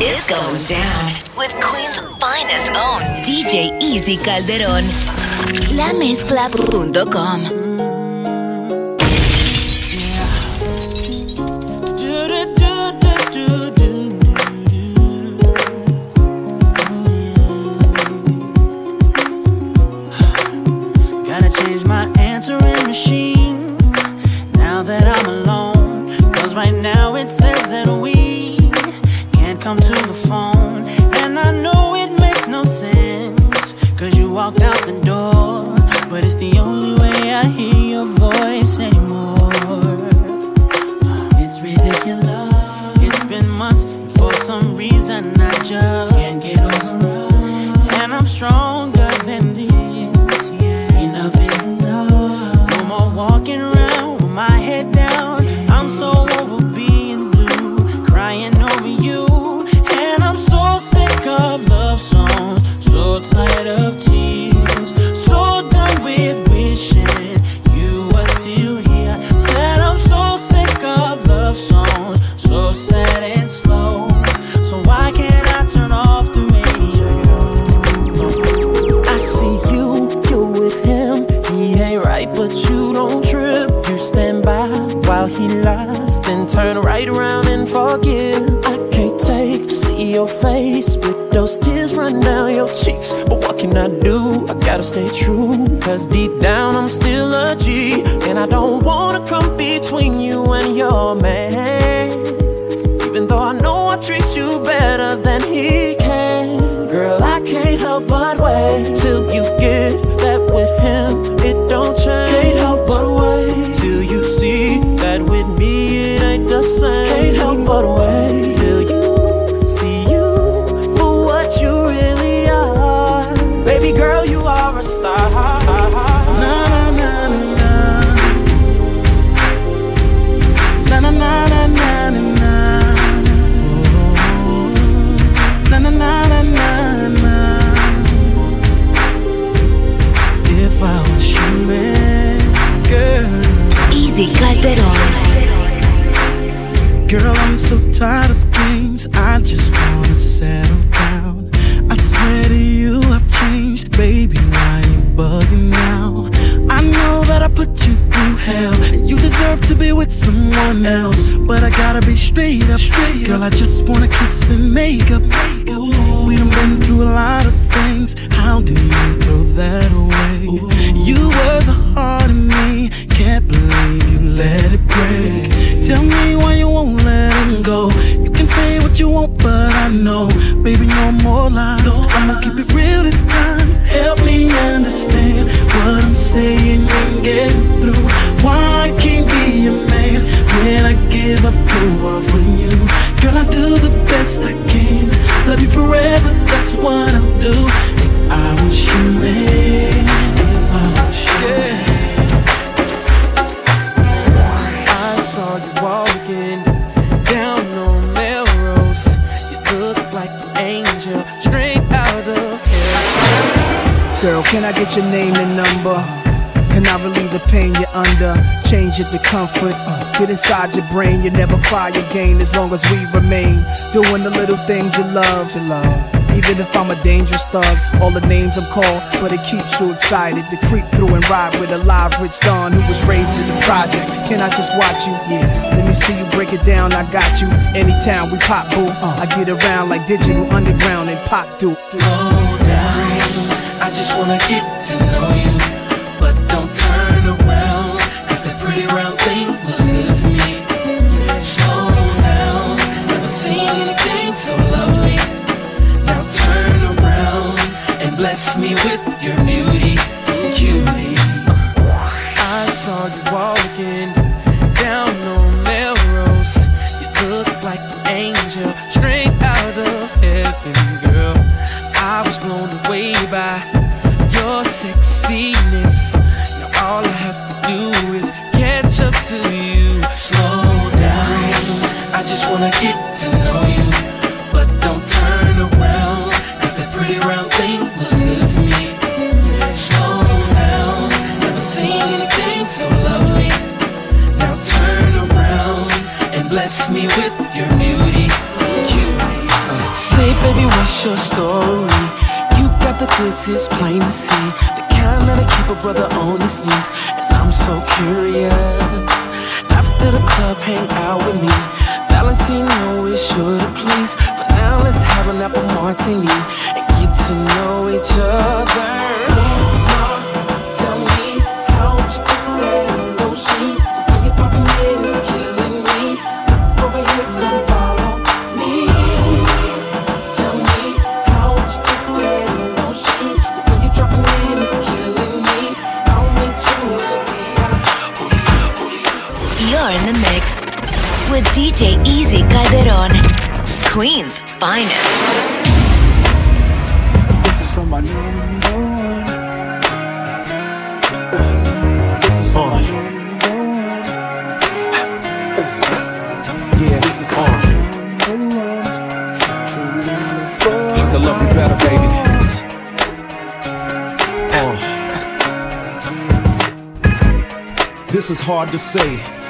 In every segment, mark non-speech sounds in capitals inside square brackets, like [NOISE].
It's going down with Queen's finest own DJ Easy Calderón. walked out the door, but it's the only way I hear your voice anymore. It's ridiculous. It's been months, and for some reason I just can't get over. And I'm stronger than this. Yeah. Enough is enough. No more walking around with my head down. I'm so over being blue, crying over you. And I'm so sick of love songs, so tired of. turn right around and forgive. I can't take to see your face, with those tears run down your cheeks. But what can I do? I gotta stay true, cause deep down I'm still a G, and I don't wanna come between you and your man. Even though I know I treat you better than he can, girl, I can't help but wait till you get that with him. same. Can't help but wait till you. Girl, I'm so tired of things. I just wanna settle down. I swear to you, I've changed. Baby, why you bugging now? I know that I put you through hell. You deserve to be with someone else. But I gotta be straight up. Straight Girl, I just wanna kiss and make up. We done been through a lot of things. How do you throw that away? You were the heart of me. Can't believe you let it break. Tell me what you want, but I know, baby, no more lies. I'ma keep it real this time. Help me understand what I'm saying and get through. Why I can't be a man when I give up the world for you? Girl, I do the best I can. Love you forever, that's what I'll do. If I was you, man, if I was you. Yeah. La get inside your brain. You never cry again as long as we remain doing the little things you love. You love. Even if I'm a dangerous thug, all the names I'm called, but it keeps you excited to creep through and ride with a live rich Don who was raised in the projects. Can I just watch you? Yeah. Let me see you break it down. I got you. Anytime we pop, boo. Uh, I get around like digital underground and pop do. Just wanna get to know you, the it's plain to see. The kind that'll keep a brother on his knees. And I'm so curious. After the club, hang out with me. DJ Easy Calderon, Queen's finest. This is for my number one. This is for my number one. Yeah, this is for number one. I can love you better, baby. Uh. This is hard to say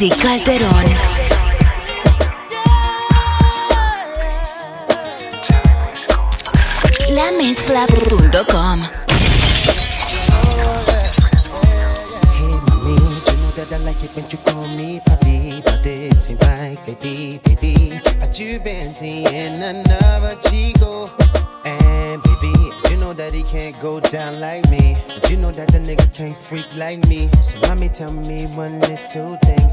Easy Calderón. Lamezcla.com Hey, mommy, you know that I like it when you call me papi, but it seems like baby, baby, that you've been seeing another chico. And baby, you know that he can't go down like me, but you know that the nigga can't freak like me. So mommy, tell me one little thing: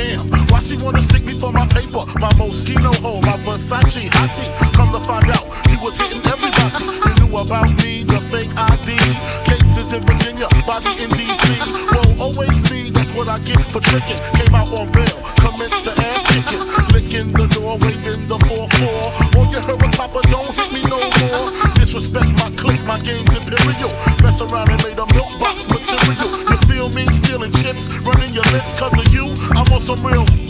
damn. Why she wanna stick me for my paper, my Moschino hole, my Versace hottie? Come to find out, he was hitting everybody. He knew about me, the fake ID. Cases in Virginia, body in D.C. Whoa, always be, that's what I get for tricking. Came out on bail, commenced to ass kicking. Licking the door, waving the 4-4. All you heard was Papa, don't hit me no more. Disrespect my my game's imperial. Mess around and made a milk box material. You feel me? Stealing chips, running your lips, cause of you. I'm on some real.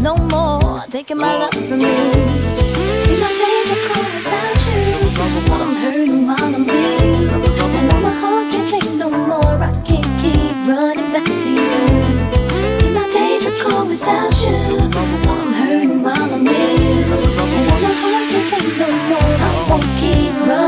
no more taking my love from me. See, my days are cold without you, but I'm hurting while I'm you. And now my heart can't take no more. I can't keep running back to you. See, my days are cold without you, but I'm hurting while I'm you. And now my heart can't take no more. I won't keep running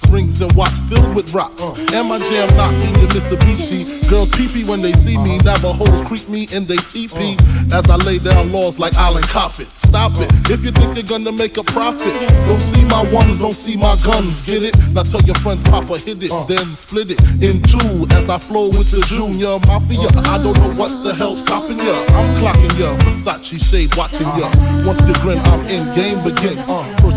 Rings and watch filled with rocks. And my jam knocking your Mitsubishi. Girls pee when they see me. Navajos creep me and they teepee. As I lay down laws like Island Coppet. Stop it. If you think you're gonna make a profit, don't see my ones, don't see my guns. Get it? Now tell your friends, Papa hit it, then split it in two. As I flow with the Junior Mafia. I don't know what the hell's stopping ya. I'm clocking ya. Versace shade watching ya. Once the grin, I'm in. Game begins. First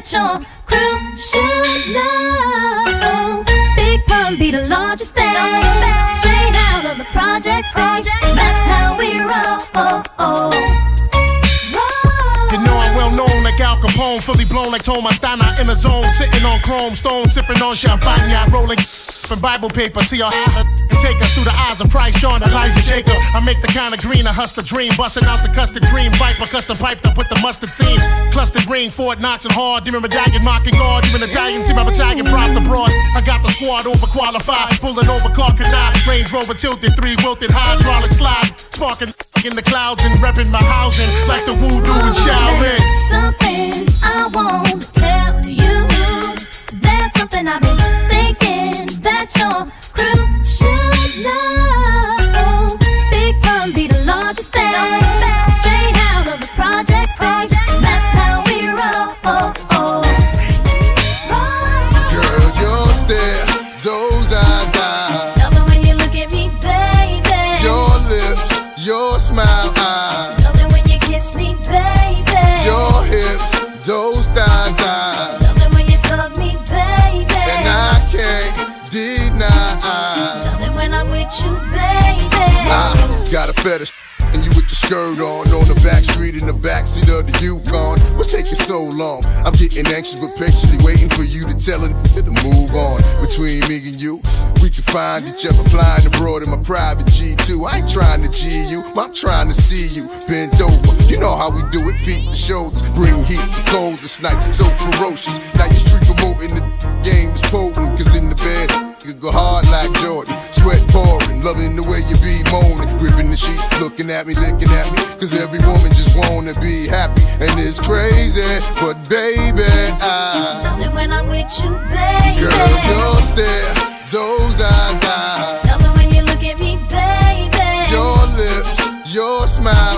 Your crew should know. Big Pun be the largest band, straight out of the projects. That's how we roll. Oh, oh. You know I'm well known like Al Capone, fully blown like Tony Montana in the zone, sitting on chrome stone, sipping on champagne, rolling and Bible paper. See high and take us through the eyes of Christ, Sean, Elijah, Jacob. I make the kind of green, a hustler dream, busting out the custard cream, viper, custom piped up with the mustard team. Clustered green, Fort Knox and hard, demon medallion, mocking God, even Italian, see my battalion, prop abroad. I got the squad overqualified, pulling over car canal, Range Rover tilted, three wilted hydraulic slide, sparking in the clouds and repping my housing like the voodoo and Shaolin. Something I won't tell you. There's something I've been thinking your crew should know. Fetish. And you with the skirt on, on the back street in the backseat of the Yukon. What's taking so long? I'm getting anxious, but patiently waiting for you to tell a to move on. Between me and you, we can find each other flying abroad in my private G2. I ain't trying to G you, I'm trying to see you bent over. You know how we do it, feet to shoulders, bring heat to cold this night, so ferocious. Now your street promoting the game is potent, cause in the bed, you go hard like Jordan, sweat pouring, loving the way you be moaning, gripping the sheet, looking at me, licking at me, cause every woman just wanna be happy, and it's crazy, but baby, I, Love it when I'm with you, baby. girl, your stare, those eyes, I, Love it when you look at me, baby. your lips, your smile,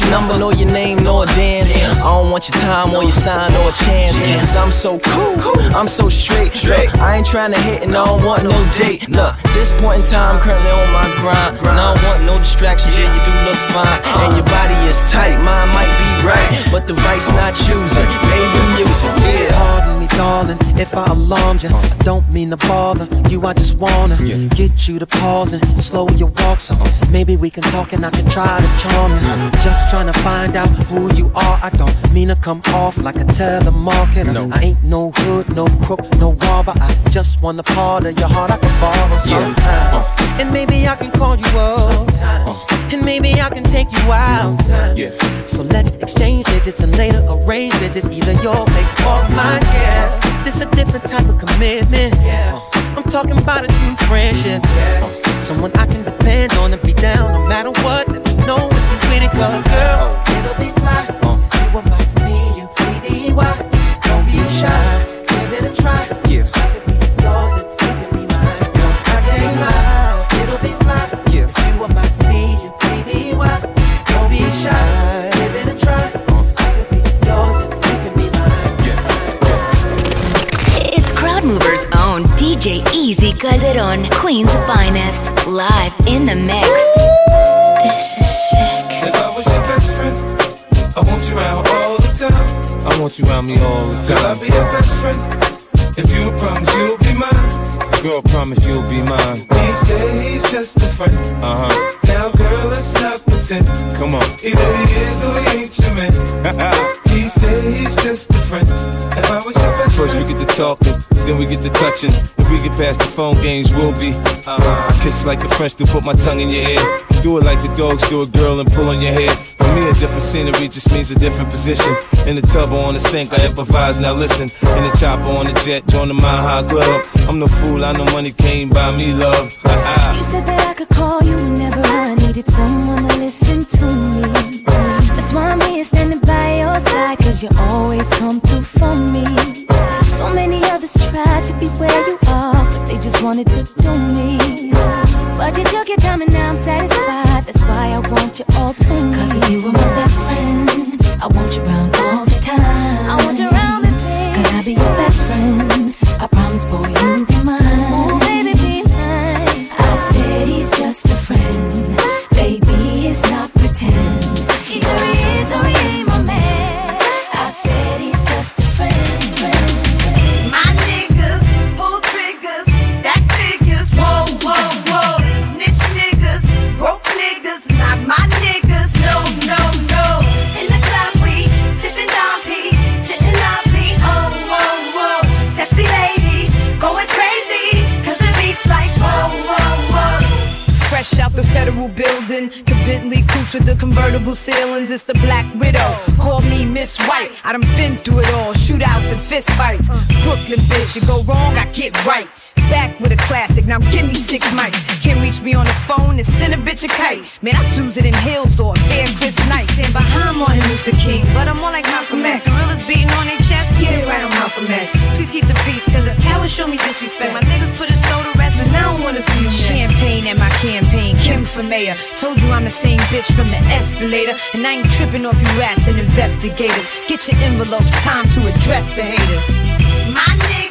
your number, nor your name, nor a dance. I don't want your time or your sign or a chance. Cause I'm so cool, I'm so straight. Look, I ain't trying to hit and I don't want no date. Look, this point in time, currently on my grind. And I don't want no distractions, yeah, you do look fine. Uh-huh. And your body is tight, mine might be right. But the vice not choosing, maybe music, yeah. Pardon me, darling, if I alarmed you. I don't mean to bother you, I just wanna get you to pause and slow your walk so maybe we can talk and I can try to charm you. Just trying to find out who you are. I don't mean to come off like a telemarketer. I ain't no hood, no crook, no robber. I just want a part of your heart I can borrow sometime. And maybe I can call you up. And maybe I can take you out. Yeah. So let's exchange digits and later arrange visits, either your place or mine. Yeah, this a different type of commitment. Uh, I'm talking about a true friendship. Uh, someone I can depend on and be down no matter what. Let me know if you with it, cause girl, it'll be fly. If you were my me, you be why. Don't be shy, give it a try. Calderon, Queen's finest, live in the mix. This is sick. If I was your best friend, I want you around all the time. I want you around me all the Girl, I'll time. be your best friend. If you promise you'll be mine. Girl, promise you'll be mine. He said he's just a friend. Uh huh. Now, girl, let's not pretend. Come on. Either he is or he ain't your man. he said he's just a friend. If I was your best First we get to talking, then we get to touching. If we get past the phone games, we'll be. Uh, I kiss like the French do, put my tongue in your ear. Do it like the dogs do a girl and pull on your head. For me, a different scenery just means a different position. In the tub or on the sink, I improvise, now listen. In the chopper on the jet, join the Mile High Club. I'm no fool, I know money can't buy me love. you said that I could call you whenever I needed someone to listen to me. That's why I'm here standing by your side, cause you always come through for me. Others tried to be where you are, but they just wanted to do me. But you took your time and now I'm satisfied. That's why I want you all to me. Cause you were my best out the federal building to Bentley coupes with the convertible ceilings. It's the Black Widow. Call me Miss White. I done been through it all. Shootouts and fist fights. Brooklyn bitch, you go wrong, I get right. Back with a classic, now give me six mics. Can't reach me on the phone and send a bitch a kite. Man, I do it in Hills or Bear Chris Knight. Stand behind Martin Luther King, but I'm more like Malcolm X. Gorillas beating on their chest, get it right on Malcolm X. Please keep the peace, cause if cowards show me disrespect, my niggas put a rest and I don't wanna see you. Champagne at my campaign, Kim for mayor. Told you I'm the same bitch from the escalator, and I ain't tripping off you rats and investigators. Get your envelopes, time to address the haters. My niggas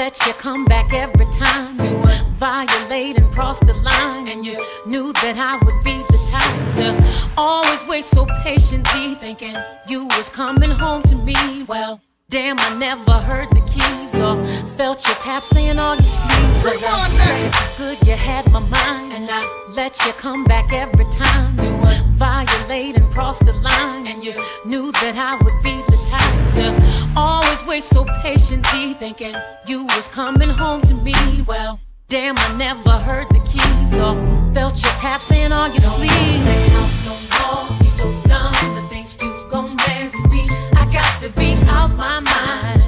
I let you come back every time. You violate and cross the line. And you knew that I would be the type to always wait so patiently. Thinking you was coming home to me. Well, damn, I never heard the keys or felt your tap saying on your sleeve. Cause sex was good, you had my mind. And I let you come back every time. You violate and cross the line. And you knew that I would be the type to always wait so patiently. Thinking you was coming home to me. Well, damn, I never heard the keys or felt your taps in on your sleeve. House no more, be so dumb to think you gon' marry me. I got to be out my mind.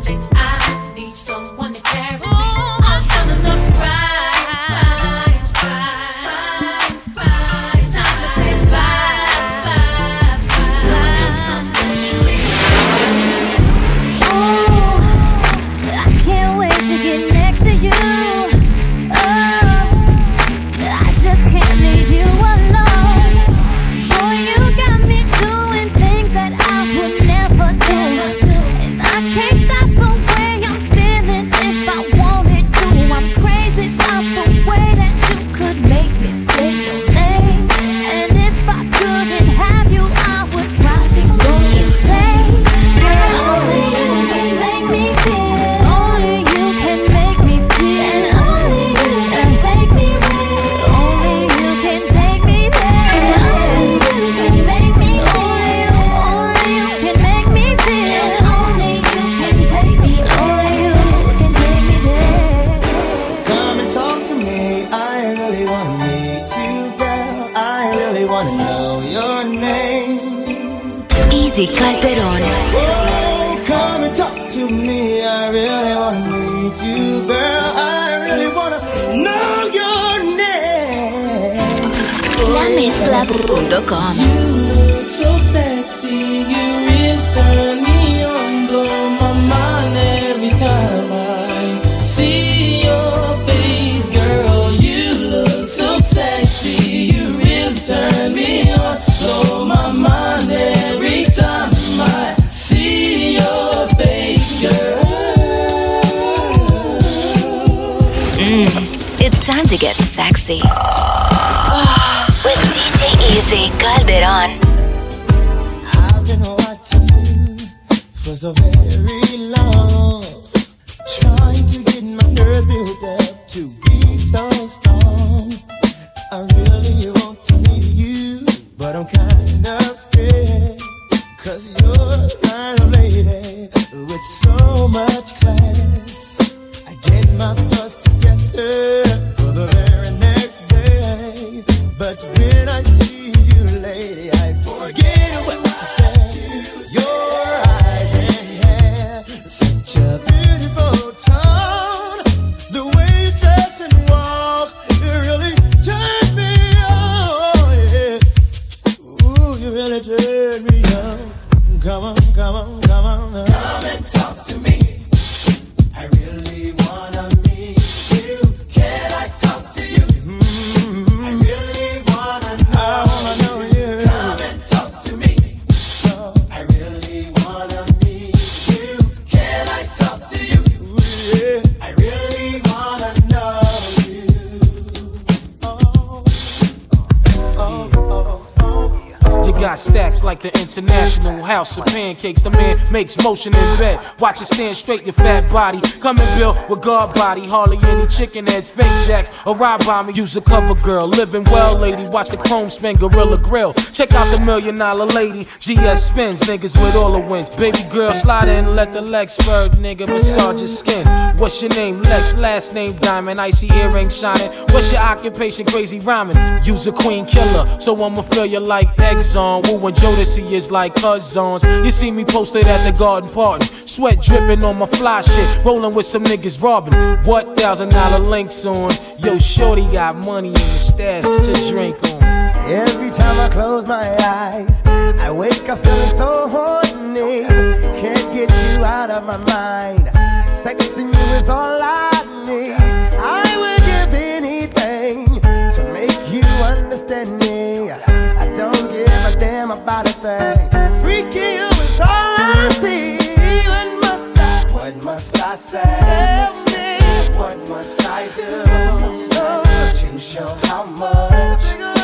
Look so sexy. You turn me on, blow my mind every time I see your face, girl. You look so sexy. You turn me on, my every time I see your face, girl. Mm, it's time to get sexy. With DJ kicks to makes motion in bed. Watch it stand straight, your fat body. Come and build with guard body. Hardly any chicken heads, fake jacks, or ride by me. Use a cover girl. Living well, lady. Watch the chrome spin, gorilla grill. Check out the million dollar lady. GS spins, niggas with all the wins. Baby girl, slide in, let the Lexburg nigga, massage your skin. What's your name? Lex, last name Diamond. Icy earring shining. What's your occupation? Crazy rhyming. Use a queen killer, so I'ma feel you like Exxon. Wu and Jodeci is like cousins. You see me posted at the garden parting. Sweat dripping on my fly shit. Rolling with some niggas robbing. What thousand dollar links on? Yo, shorty got money in the stash. to drink on. Every time I close my eyes, I wake up feeling so horny. Can't get you out of my mind. Sexing you is all I need. I would give anything to make you understand me. I don't give a damn about a thing. Freaking you. myself. What must I do to show how much?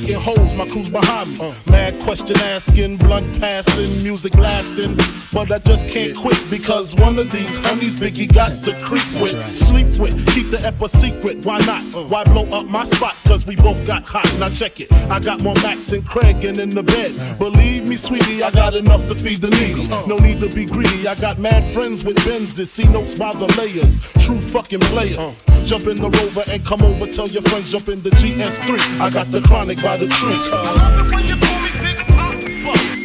The club, macking holes, my crew's behind me. Mad question asking, blunt passing, music blasting. But I just can't quit because one of these honeys Biggie got to creep with, sleep with, keep the ep a secret. Why not? Why blow up my spot? Cause we both got hot. Now check it. I got more Mac than Craig and in the bed. Believe me, sweetie, I got enough to feed the needy. No need to be greedy. I got mad friends with Benzes. See notes by the layers. True fucking players. Jump in the rover and come over. Tell your friends jump in the GS3. I got the chronic by the tree.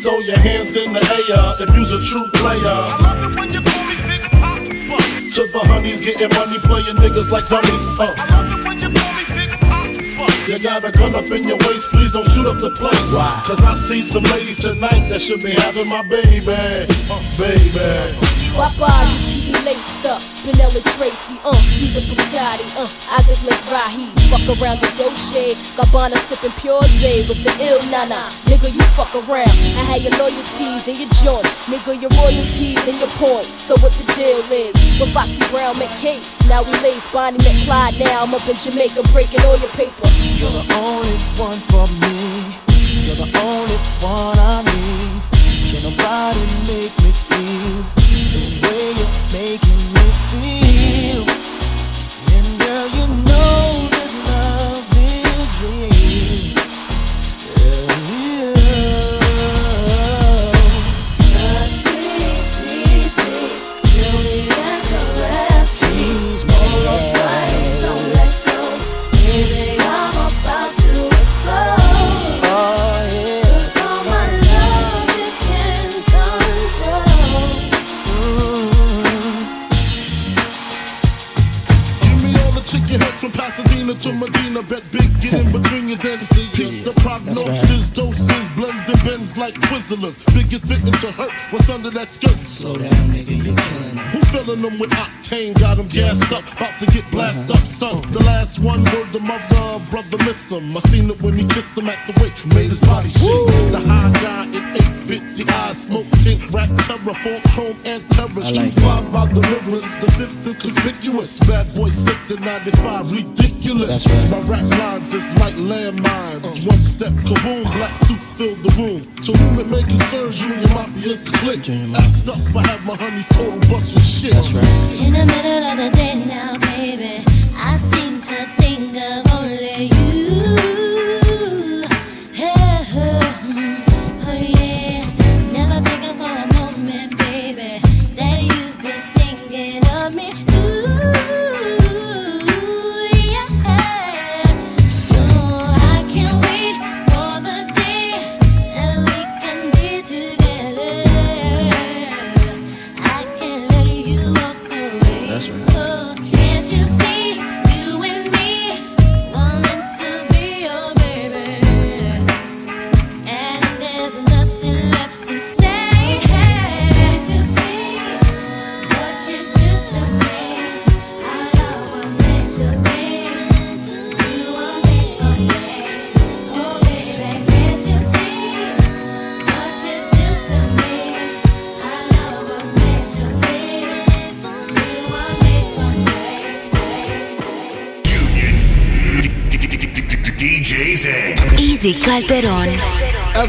Throw your hands in the air if you's a true player. To the honeys getting money, playing niggas like dummies. Uh. You got a gun up in your waist, please don't shoot up the place. Cause I see some ladies tonight that should be having my baby. Uh, baby. Papa, just keep me laced up. Vanilla Tracy, uh, Caesar Bugatti, uh, Isaac Mizrahi. Fuck around the Dolce, Gabbana sipping pure J with the ill nana. Nigga, you fuck around. I had your loyalties and your joint. Nigga, your royalties and your points. So what the deal is? With Foxy Brown McCase, now we lace Bonnie McFly. Now I'm up in Jamaica breaking all your paper. You're the only one for me. You're the only one I need. Can nobody make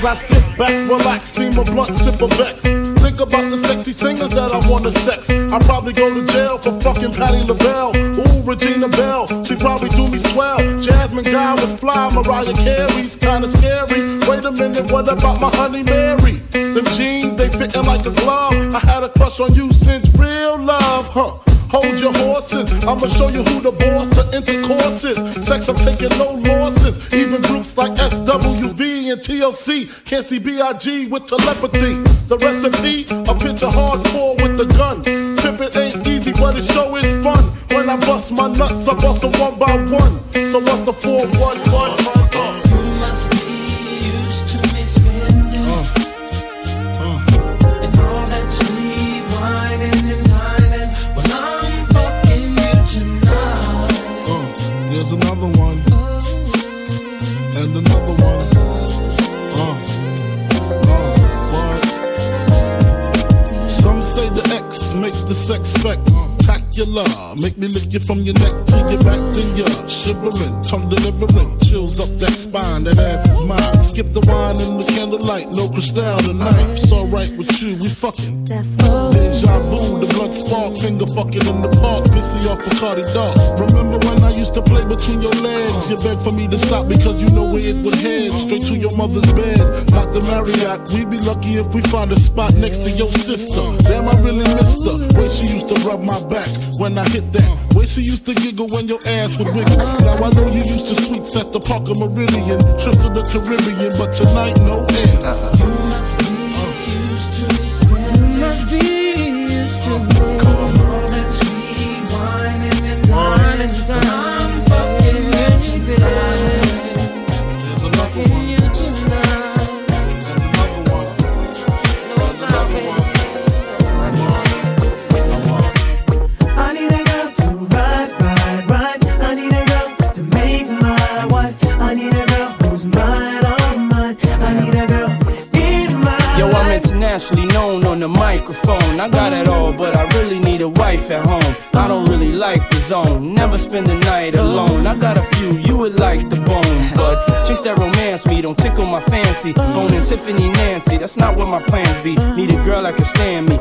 As I sit back, relax, steam a blunt, sip a Becks. Think about the sexy singers that I wanna sex. I probably go to jail for fucking Patti LaBelle. Ooh, Regina Belle, she probably do me swell. Jasmine Guy was fly, Mariah Carey's kinda scary. Wait a minute, what about my honey Mary? Them jeans, they fitting like a glove. I had a crush on you since real love, huh? Hold your horses, I'ma show you who the boss of intercourse is. Sex, I'm taking no losses. Even groups like SWV and TLC can't see B.I.G. with telepathy. The recipe, a picture hardcore with the gun. Pimpin' ain't easy, but it show is fun. When I bust my nuts, I bust them one by one. So what's the 411? makes the sex spec spectacular. Make me lick you from your neck to your back, then you're shivering, tongue delivering, chills up that spine. That ass is mine. Skip the wine and the candlelight, no crystal tonight. It's alright with you, we fucking. Deja vu, the blood spark, finger fucking in the park, pissy off Bacardi Dark. Remember when I used to play between your legs? You begged for me to stop because you know where it would head. Straight to your mother's bed, not the Marriott. We'd be lucky if we find a spot next to your sister. Damn, I really missed her. Way she used to rub my back when I hit that. Way she used to giggle when your ass would wiggle. Now I know you used to suites at the Parker Meridien, trips to the Caribbean, but tonight no ends. The microphone. I got it all, but I really need a wife at home. I don't really like the zone, never spend the night alone. I got a few you would like the bone, but chicks that romance me don't tickle my fancy. Bone and Tiffany Nancy, that's not what my plans be. Need a girl that can stand me,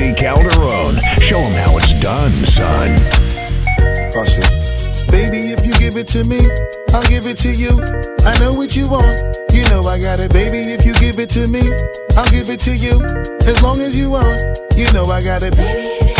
Calderon. Show them how it's done, son. Bust. Baby, if you give it to me, I'll give it to you. I know what you want. You know I got it, baby. If you give it to me, I'll give it to you. As long as you want, you know I got it. Baby,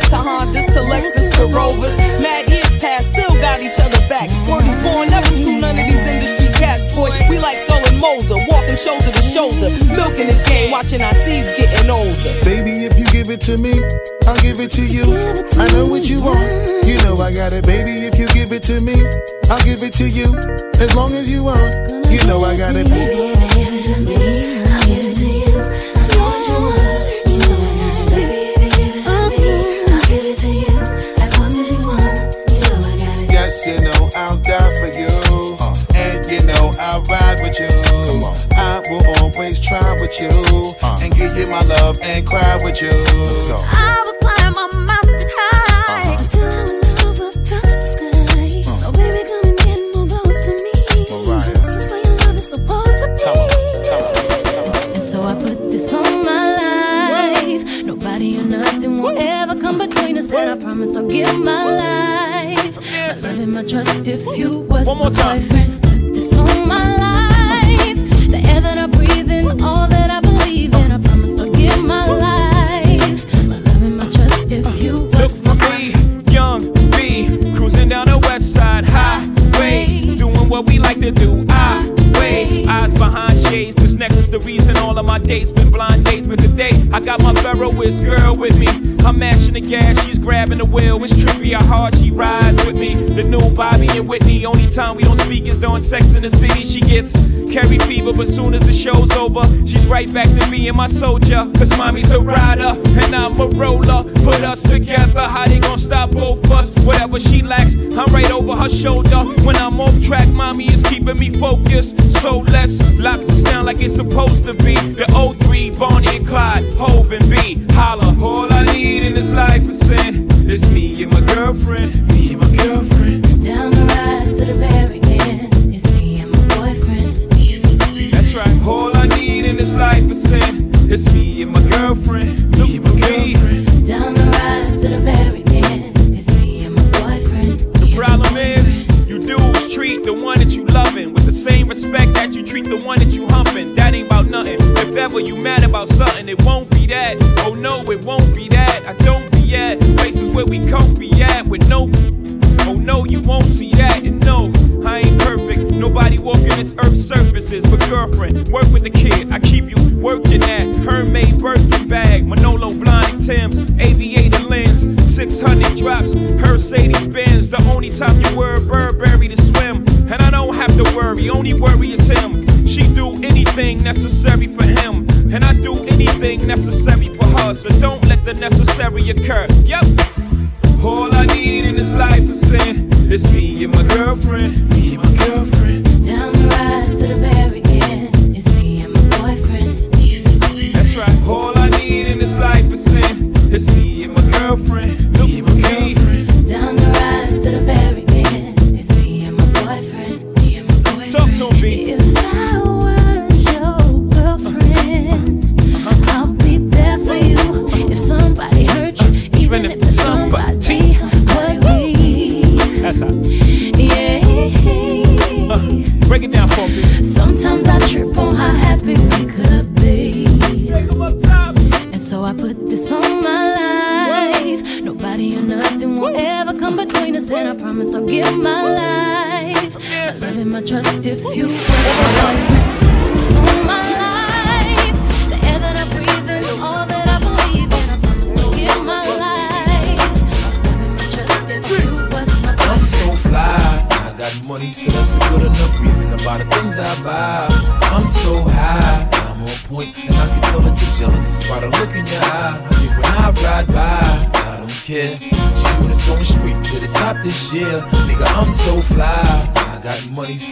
to Hondas to Lexus to Rovers. Mad years past, still got each other back. Word is born, never screw none of these industry cats, boy. We like Scully and Mulder, walking shoulder to shoulder, milking this game, watching our seeds getting older. Baby, if you give it to me, I'll give it to you. I know what you want. You know I got it, baby. If you give it to me, I'll give it to you. As long as you want, you know I got it. Baby, if you give it to me, with you. I will always try with with you and give you my love and cry with you. Let's go. I will climb a mountain high until our love will touch the sky. So baby, come and get more close to me. This is where your love is supposed to be. And so I put this on my life. Nobody or nothing will ever come between us, and I promise I'll give my life, my love and my trust if you was my boyfriend. Put this on my life. What we like to do. I wait, eyes behind shades. Necklace, the reason all of my dates been blind dates. But today, I got my Veroist girl with me. I'm mashing the gas, she's grabbing the wheel. It's trippy how hard she rides with me. The new Bobby and Whitney. Only time we don't speak is during sex in the city. She gets Carrie fever, but soon as the show's over, she's right back to me and my soldier. Cause mommy's a rider and I'm a roller. Put us together, how they gon' stop both us? Whatever she lacks, I'm right over her shoulder. When I'm off track, mommy is keeping me focused. So let's lock this down like it's supposed to be. The 03, Bonnie and Clyde, Hove and B. Holla, all I need in this life is sin. It's me and my girlfriend, me and my girlfriend. Down the ride to the very end. It's me and my boyfriend. Me and my boyfriend. That's right. All I need in this life is sin. It's me and my girlfriend. Me and my girlfriend. Down the ride to the very end. It's me and my boyfriend. The problem is, you dudes treat the one that you loving with the same respect that you treat the one that you humping. That ain't about nothing. If ever you mad about something, it won't be that. Oh no, it won't be that. I don't be at places where we comfy at with no. Oh no, you won't see that. And no, I ain't perfect. Nobody walking this earth's surfaces. But girlfriend, work with the kid. I keep you working at Hermès Birkin bag, Manolo Blahnik Tim's, aviator lens, 600 drops, her Mercedes Benz. The only time you wear a Burberry to swim. And I don't have to worry, only worry is him. She do anything necessary for him. And I do anything necessary for her. So don't let the necessary occur. Yep. All I need in this life is sin. It's me and my girlfriend. Me and my girlfriend. Down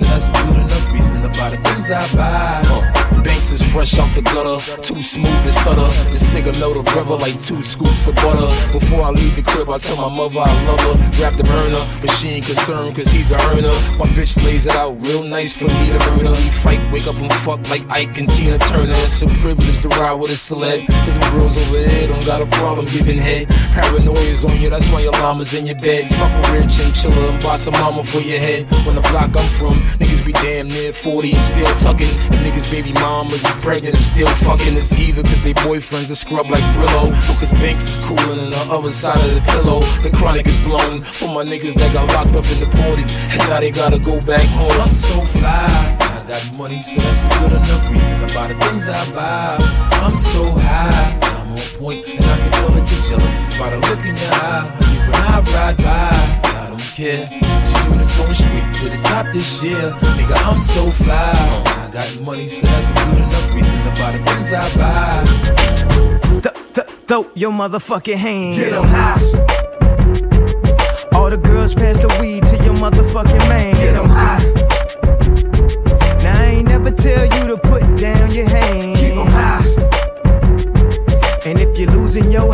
money, that's good enough reason about the things I buy. Uh, Banks is fresh out the gutter, too smooth to stutter. The cigar know of brother like two scoops of butter. Before I leave the crib, I tell my mother I love her. Grab the burner, but she ain't concerned cause he's a earner. My bitch lays it out real nice for me to murder. We fight, wake up and fuck like Ike and Tina Turner. It's a privilege to ride with a celeb. Cause my girls over there don't got a problem giving head. Paranoia's on you, that's why your llama's in your bed. Fuck a rich chinchilla and buy some mama for your head. When the block I'm from, damn near 40 and still tucking. And niggas baby mamas is pregnant and still fucking. It's either cause they boyfriends are scrub like Brillo. Or cause Banks is coolin' on the other side of the pillow. The chronic is blown for my niggas that got locked up in the deported. And now they gotta go back home. I'm so fly. I got money, so that's a good enough reason about the things I buy. I'm so high. I'm on point, and I can tell that you're jealous just by the look in your eye. When I ride by, care. She knew this going straight to the top this year. Nigga, I'm so fly. I got money, so that's good enough reason to buy the things I buy. Th- th- throw your motherfucking hand. Get em high. All the girls pass the weed to your motherfucking man. Get em high. Now I ain't never tell you to put down your hand. Keep em high. And if you're losing your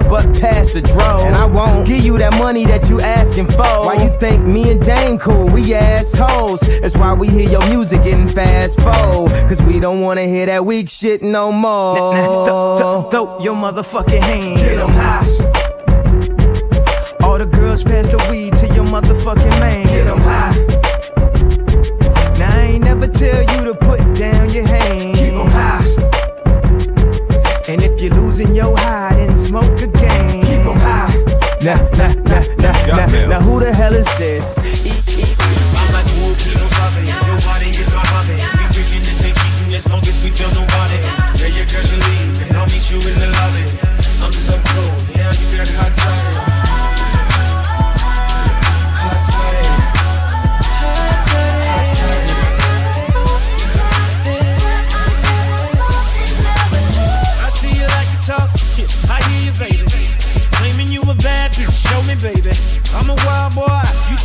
but pass the dro. And I won't give you that money that you asking for. Why you think me and Dame cool? We assholes. That's why we hear your music getting fast forward. Cause we don't wanna hear that weak shit no more. Throw, throw your motherfucking hand. hands. Get 'em high. All the girls pass the weed to your motherfucking man. Get 'em high. Now I ain't never tell you to put down your hands. Keep 'em high. And if you're losing your high, Nah, nah, nah, nah, nah. Now who the hell is this? I'm like Wookie, no sabe. Nobody is my hobby. We freaking this ain't cheating as long as we tell nobody. Tell your girl you leave, and I'll meet you in the lobby. I'm so cold, yeah, you that hot toddy. Hot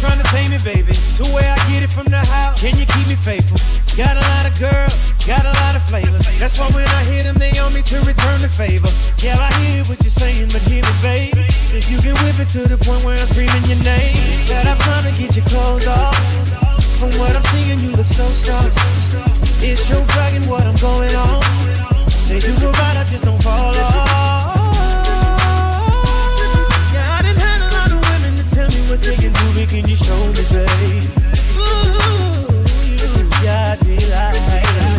you tryna tame me, baby. To where I get it from the house, can you keep me faithful? Got a lot of girls, got a lot of flavors. That's why when I hit them, they on me to return the favor. Yeah, I hear what you're saying, but hear me, babe. If you can whip it to the point where I'm screaming your name, said I'm trying to get your clothes off. From what I'm seeing, you look so soft. It's your dragging what I'm going on. Say you go right, I just don't fall off. Can you show me, babe? Ooh.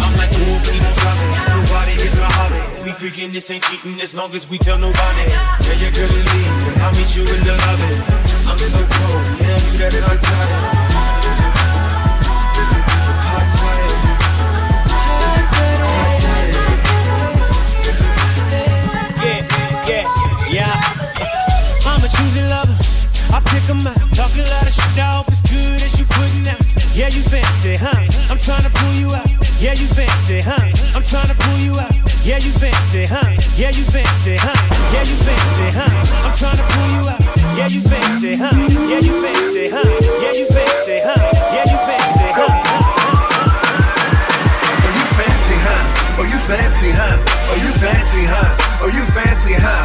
I'm like. We freaking this ain't cheating as long as we tell nobody. Tell your girl you leave, and I'll meet you in the lobby. I'm so cold, yeah, you that. Hot toddy. Yeah, yeah, yeah. I'm a choosy lover. I pick 'em out. Talk a lot of shit, I hope it's good as you putting out. Yeah, you fancy, huh? I'm trying to pull you out. Yeah, you fancy, huh? I'm trying to pull you out. Yeah, you fancy, huh? Yeah, you fancy, huh? Yeah, you fancy, huh? I'm trying to pull you out. Yeah, you fancy, huh? Yeah, you fancy, huh? Yeah, you fancy, huh? Yeah, you fancy, huh? Oh, you fancy, huh? Oh, you fancy, huh? Oh, you fancy, huh? Oh, you fancy, huh?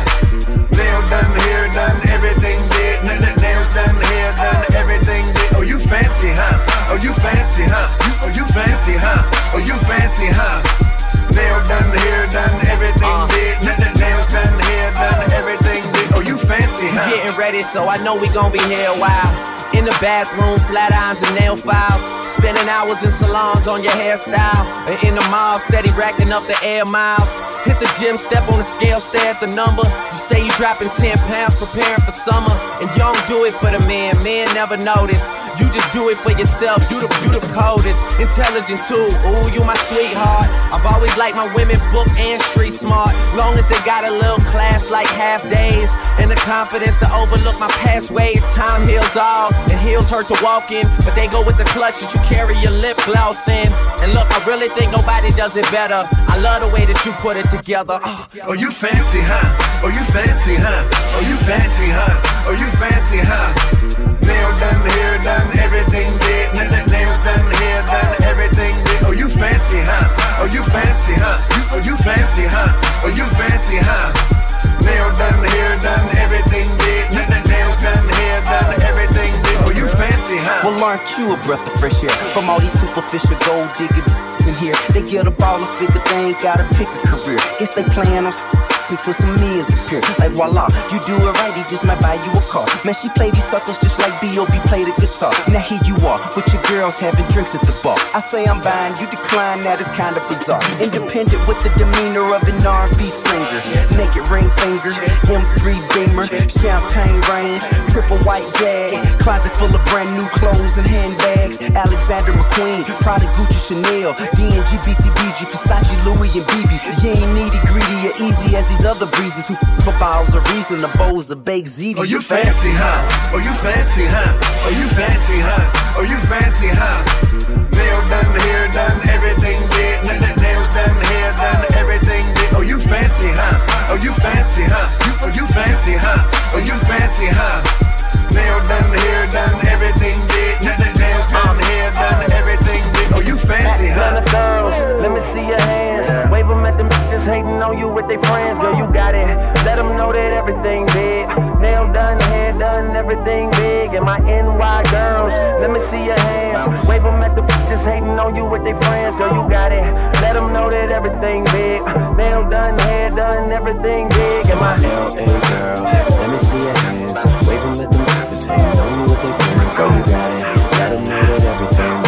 Nail done, hair done, everything did. N- n- Nails done, hair done, everything did. Oh, you fancy, huh? Oh, you fancy, huh? Oh, you fancy, huh? Oh, you fancy, huh? Nail done, hair done, everything uh. did. N- Nails done, hair done, everything fancy, huh? getting ready, so I know we gon' be here a while. In the bathroom, flat irons and nail files. Spending hours in salons on your hairstyle. In the mall, steady racking up the air miles. Hit the gym, step on the scale, stare at the number. You say you dropping 10 pounds, preparing for summer. And you don't do it for the man, men never notice. You just do it for yourself, you the, you the coldest. Intelligent too, ooh, you my sweetheart. I've always liked my women book and street smart. Long as they got a little class like half days. And the confidence to overlook my past ways. Time heals all, and heels hurt to walk in. But they go with the clutch that you carry your lip gloss in. And look, I really think nobody does it better. I love the way that you put it together. Uh, Oh, you fancy, huh? Oh, you fancy, huh? Oh, you fancy, huh? Oh, you fancy, huh? Nail done, hair done, everything did. Nails done, hair done, everything did. Oh, you fancy, huh? Oh, you fancy, huh? Oh, you fancy, huh? Oh, you fancy, huh? Nail done, hair done, everything did. N- n- Nails done, hair done, everything did. Oh, you fancy, huh? Well, aren't you a breath of fresh air? From all these superficial gold diggers in here, they get a ball and figure they ain't gotta pick a career. Guess they plan on until some meals appear. Like voila, you do it right, he just might buy you a car. Man, she play these suckers just like B.O.B. play the guitar. Now here you are, with your girls having drinks at the bar. I say I'm buying, you decline, that is kinda bizarre. Independent with the demeanor of an R&B singer. Naked ring finger, M3 Beamer, champagne range, triple white jag, closet full of brand new clothes and handbags. Alexander McQueen, Prada Gucci Chanel, and GBCBG, Versace, Louis, and BB. You ain't needy, greedy, or easy as these other breezes who for bottles of reason, the bowls of baked ziti. Oh, you fancy, huh? Oh, you fancy, huh? Oh, you fancy, huh? Oh, you fancy, huh? Nail done, hair done, everything did. Nails done, hair done, everything did. Oh, you fancy, huh? Oh, you fancy, huh? Oh, you fancy, huh? Oh, you fancy, huh? Nail done, hair done, everything did. Nails done, hair done, everything. Oh, you fancy, huh? Girls, let me see your hands. Wave them at them bitches hating on you with their friends. Girl, you got it. Let them know that everything big. Nail done, hair done, everything big. And my NY girls, let me see your hands. Wave them at the bitches hating on you with their friends. Girl, you got it. Let them know that everything big. Nail done, hair done, everything big. And my LA girls, let me see your hands. Wave them at them bitches hating on you with their friends. Girl, you got it. Let them know that everything big.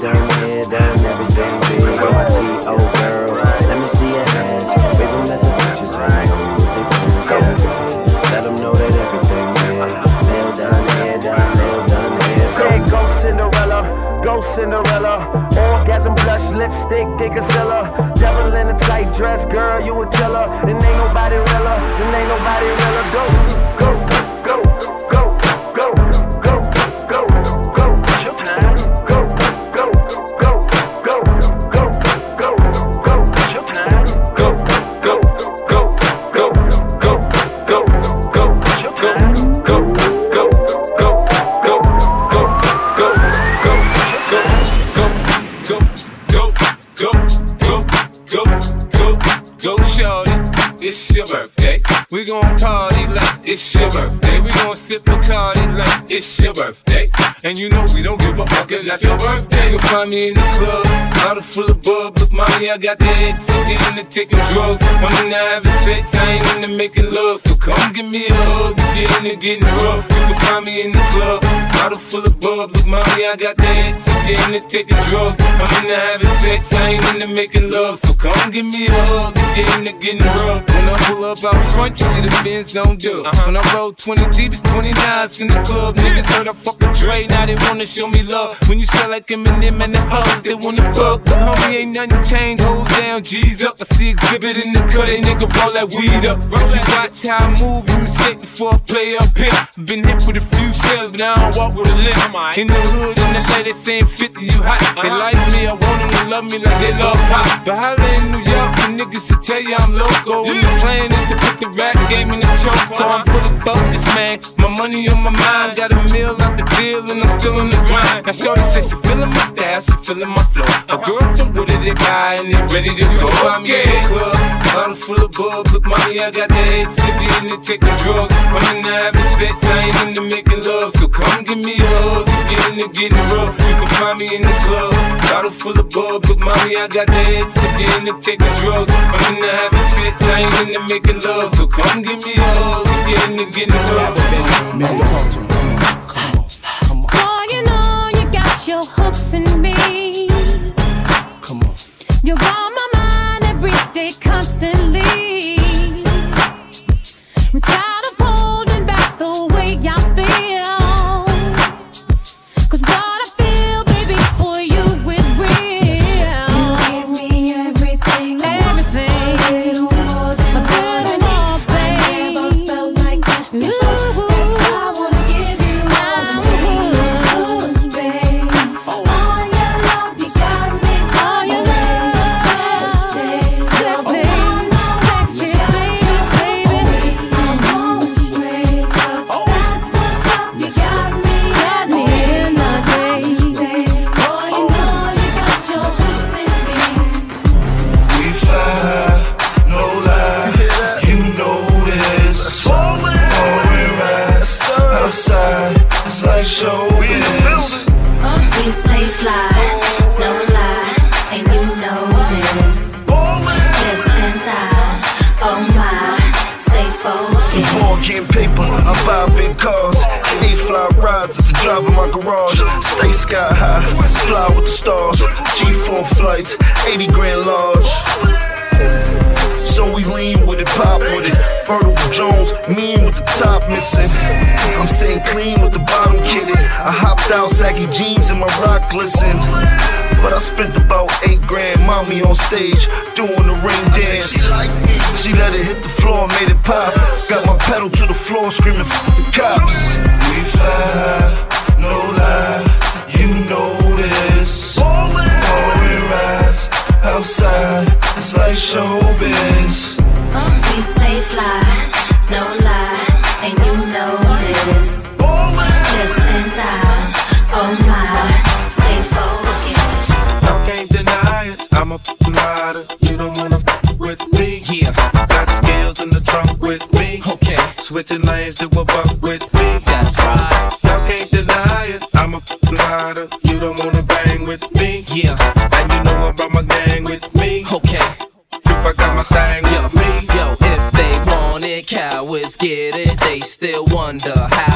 Done, hair done, everything big. My T.O. girls, let me see your hands. Wave them at the bitches hating on you with their friends. Girl, you got it. Let them know that everything big. Nail done, hair done, nail done, hair Said go Cinderella, go Cinderella. Orgasm blush, lipstick, Dickersilla. Devil in a tight dress, girl, you a killer. And ain't nobody realer, and ain't nobody realer. Go, go, go, gon' party like it's your birthday. We gon' sip Bacardi like it's your birthday. And you know we don't give a fuck, it's not your birthday. You'll find me in the club, bottle full of bub. Look, mommy, I got the X. I'm getting into taking drugs. I'm into having sex, I ain't into making love. So come give me a hug, you get into getting rough. You can find me in the club, bottle full of bub. Look, mommy, I got the X. I'm getting into taking drugs. I'm into having sex, I ain't into making love. So come give me a hug, you get into getting rough. When I pull up out front, you see the Benz on dub. Uh-huh. When I roll 20 deep, it's 29s in the club. Niggas heard I fuck a Dre, now they wanna show me love. When you sell like Eminem and the hoes, they wanna fuck. But homie, ain't nothing changed. Hold down, G's up. I see Xzibit in the cut, they nigga roll that weed up. If you watch how I move, you mistake before I play up here. Been hit with a few shells, but I don't walk with a limp. In the hood, in the lady saying 50, you hot. They uh-huh. like me, I want them to love me like they love pop. But holla in New York, the niggas to tell you I'm loco. And the plan is to put the rap game in the choke. I'm full of focus, man. My money on my mind, got a meal out the deal, and I'm still on the grind. Now, Shorty says she feeling my style, she feeling my flow. A girl from Wooded, they buy, and they ready to go. I'm in the club, bottle full of bub. Look, mommy, I got the head sippy in the taking drugs. I'm in the having sex, I ain't into making love. So come give me a hug, get into getting rough. You can find me in the club, bottle full of bub. Look, mommy, I got the head sippy in the taking drugs. I'm in the having sex, I ain't into making love. So come give me a hug, get into getting rough. Boy, your hooks in me. Come on. You're in my garage. Stay sky high, fly with the stars. G4 flights, 80 grand large. So we lean with it, pop with it. Vertical Jones, mean with the top missing. I'm staying clean with the bottom kitted. I hop style, saggy jeans, and my rock glisten. But I spent about eight grand, mommy on stage, doing the ring dance. She let it hit the floor, made it pop. Got my pedal to the floor, screaming, F the cops. We fly, no lie, you know this. Foreign rise, outside, it's like showbiz. We stay fly, no lie, and you know this. Lips and thighs, oh my, stay focused. I can't deny it. I'm a f***ing rider. You don't wanna f- with me. Yeah. Got skills in the trunk with me. Okay. Switching lanes to a buck with me. That's right. Y'all can't deny it. I'm a f***ing rider. You don't wanna bang with me. Yeah. And you know about my gang with me. Okay. If I got my thing with still wonder how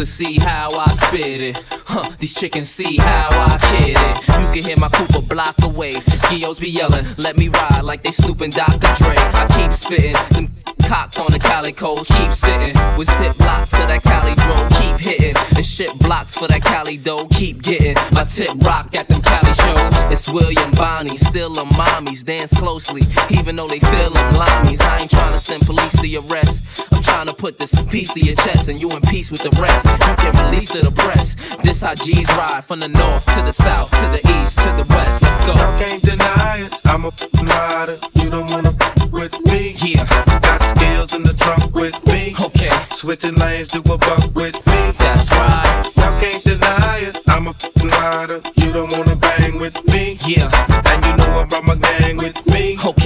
These see how I spit it. Huh, these chickens see how I kid it. You can hear my coupe a block away. Skios be yelling, let me ride like they snooping Dr. Dre. I keep spitting, them cops on the calicos, keep sitting. With zip blocks to that Cali dro, keep hitting. And shit blocks for that Cali dough, keep getting. My tip rock at them Cali shows. It's William Bonnie, still a mommies, dance closely. Even though they feel them limeys, I ain't trying to send police to your trying to put this piece to your chest and you in peace with the rest. You can release to the press. This how G's ride from the north to the south, to the east, to the west. Let's go. Y'all can't deny it. I'm a rider. You don't wanna with me. Yeah. Got skills in the trunk with me. Okay. Switching lanes to a buck with me. That's right. Y'all can't deny it. I'm a rider. You don't wanna bang with me. Yeah. And you know about my gang with me. Okay.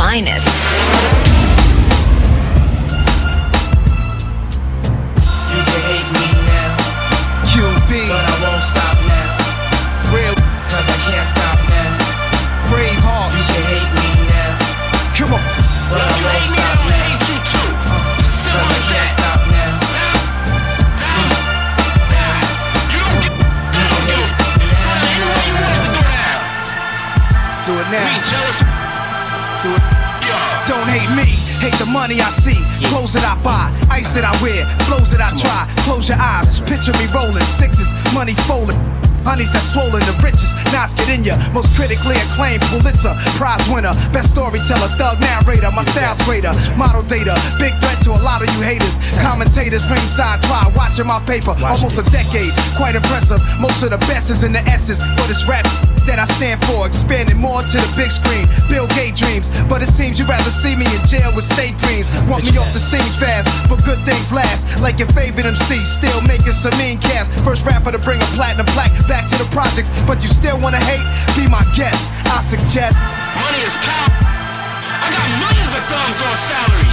Finest. Hate the money I see. Clothes that I buy, ice that I wear, flows that I try. Close your eyes, picture me rolling sixes, money folding. Honeys that swollen the richest, knots get in ya. Most critically acclaimed Pulitzer Prize winner, best storyteller, thug narrator. My style's greater, model data, big threat to a lot of you haters. Commentators ringside try watching my paper, almost a decade, quite impressive. Most of the best is in the S's, but it's rap that I stand for, expanding more to the big screen. Bill Gates dreams, but it seems you'd rather see me in jail with state dreams. Want me off the scene fast, but good things last. Like your favorite MC, still making some mean cash. First rapper to bring a platinum plaque back to the projects, but you still wanna hate? Be my guest, I suggest. Money is power. I got millions of thumbs on salary.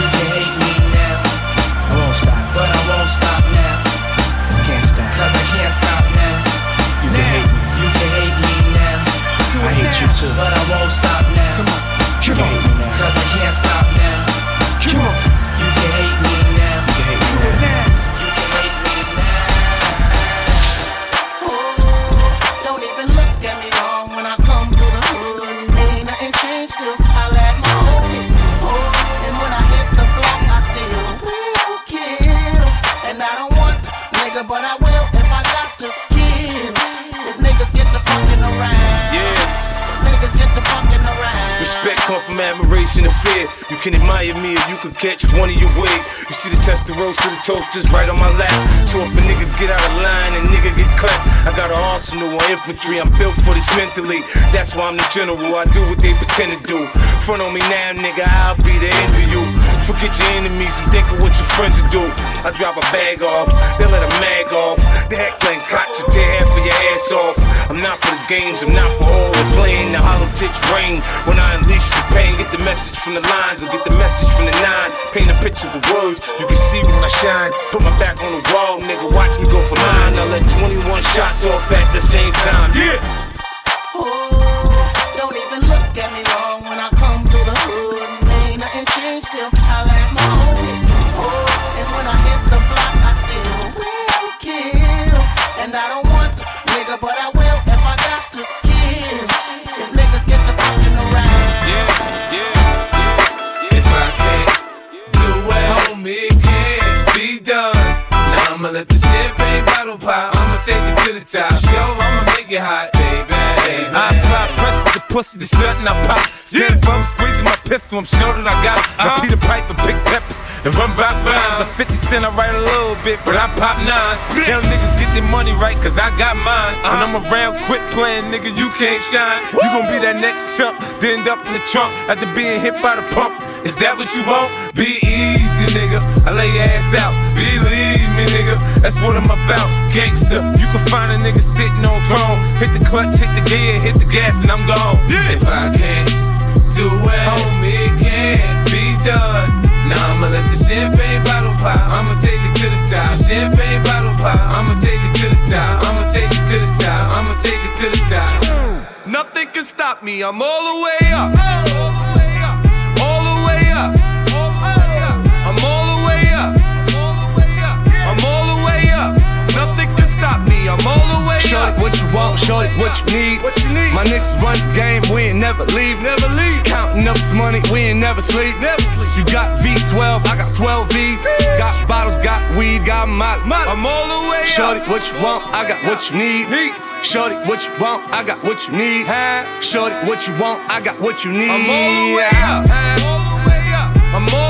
You can hate me now. I won't stop. But I won't stop now. Can't stop. Cause I can't stop I hate you too. But I won't stop now. Come on. You can Respect come from admiration and fear. You can admire me or you could catch one of your wig. You see the Testarossa, the toasters right on my lap. So if a nigga get out of line and nigga get clapped, I got an arsenal of infantry. I'm built for this mentally. That's why I'm the general. I do what they pretend to do. Front on me now, nigga, I'll be the end of you. Forget your enemies and think of what your friends will do. I drop a bag off, they let a mag off. The heck playing to tear half of your ass off. I'm not for the games, I'm not for all the playing. The hollow tips rain when I unleash the pain. Get the message from the lines and get the message from the nine. Paint a picture with words, you can see when I shine. Put my back on the wall, nigga, watch me go for mine. I let 21 shots off at the same time. Yeah. I'ma let the champagne bottle pop. I'ma take it to the top. Show, I'ma make it hot, baby. I apply pressure to pussy, there's nothing I pop. Stand yeah. squeezing my pistol, I'm sure that I got it. I Peter Piper, pick peppers, and run rock rhymes. I'm 50 cent, I write a little bit, but I pop nines. Tell niggas get their money right, cause I got mine. Uh-huh. When I'm around, quit playing, nigga, you can't shine. You gon' be that next chump, then end up in the trunk after being hit by the pump. Is that what you want? Be easy, nigga. I lay your ass out. Believe nigga. That's what I'm about. Gangster. You can find a nigga sitting on throne. Hit the clutch, hit the gear, hit the gas, and I'm gone. Yeah. If I can't do it, homie, it can't be done. Now I'ma let the champagne bottle pop. I'ma take it to the top. Champagne bottle pop. I'ma take it to the top. I'ma take it to the top. I'ma take it to the top. Nothing can stop me. I'm all the way up. All the way up. Shorty, what you want, shorty, what you need. What you need? My niggas run the game, we ain't never leave. Never leave. Counting up this money, we ain't never sleep. Never sleep. You got V12, I got 12 V's. Got bottles, got weed, got molly. I'm all the way up. Shorty, what you want, I got what you need. Shorty, what you want, I got what you need. Shorty, what you want, I got what you need. I'm all the way up. I'm all the way up. I'm all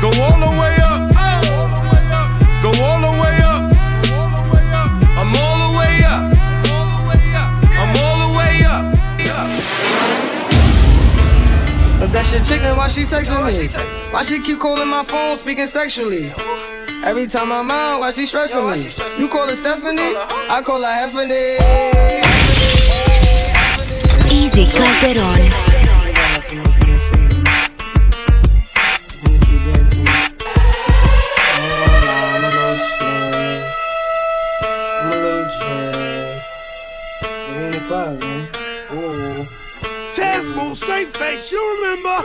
Go all the way up. Go all the way up. I'm all the way up. I'm all the way up. If that shit chicken, why she texting me? Why she keep calling my phone, speaking sexually? Every time I'm out, why she stressing me? You call her Stephanie, I call her Heffany. Easy Calderón. Straight face, you remember?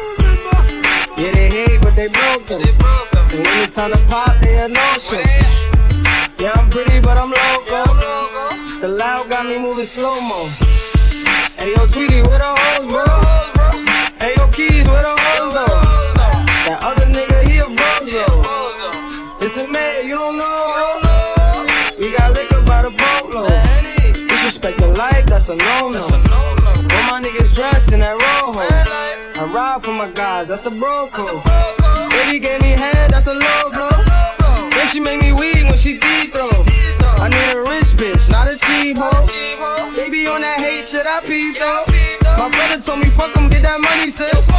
Yeah, they hate, but they broke them. And when it's time to pop, they a no-show. Yeah, I'm pretty, but I'm loco. The loud got me moving slow-mo. Hey, yo, Tweety, where the hoes, bro? Hey, yo, Keys, where the hoes, though? That other nigga, he a bozo. Listen, man, you don't know. We got liquor by the boatload. Disrespect the life, that's a no-no. My niggas dressed in that rojo. I ride for my guys, that's the bro code. Baby gave me head, that's a low blow. Then she make me weak when she deep throw. I need a rich bitch, not a cheap hoe. Baby on that hate shit, I peep though. My brother told me fuck 'em, get that money, sis.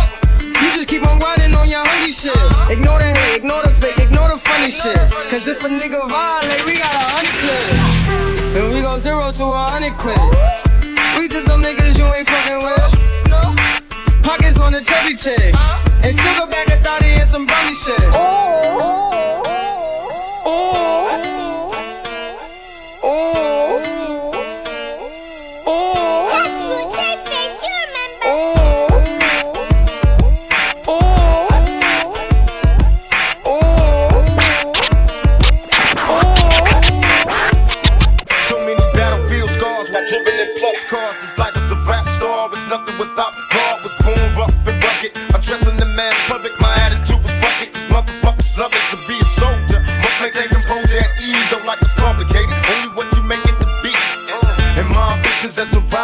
You just keep on grinding on your hungry shit. Ignore the hate, ignore the fake, ignore the funny shit. Cause if a nigga violate, we got a hundred clips. And we go zero to a hundred clip. We just them niggas you ain't fucking with. No. Pockets on the chubby chick. And still go back a thotty and some bummy shit. So as a rider,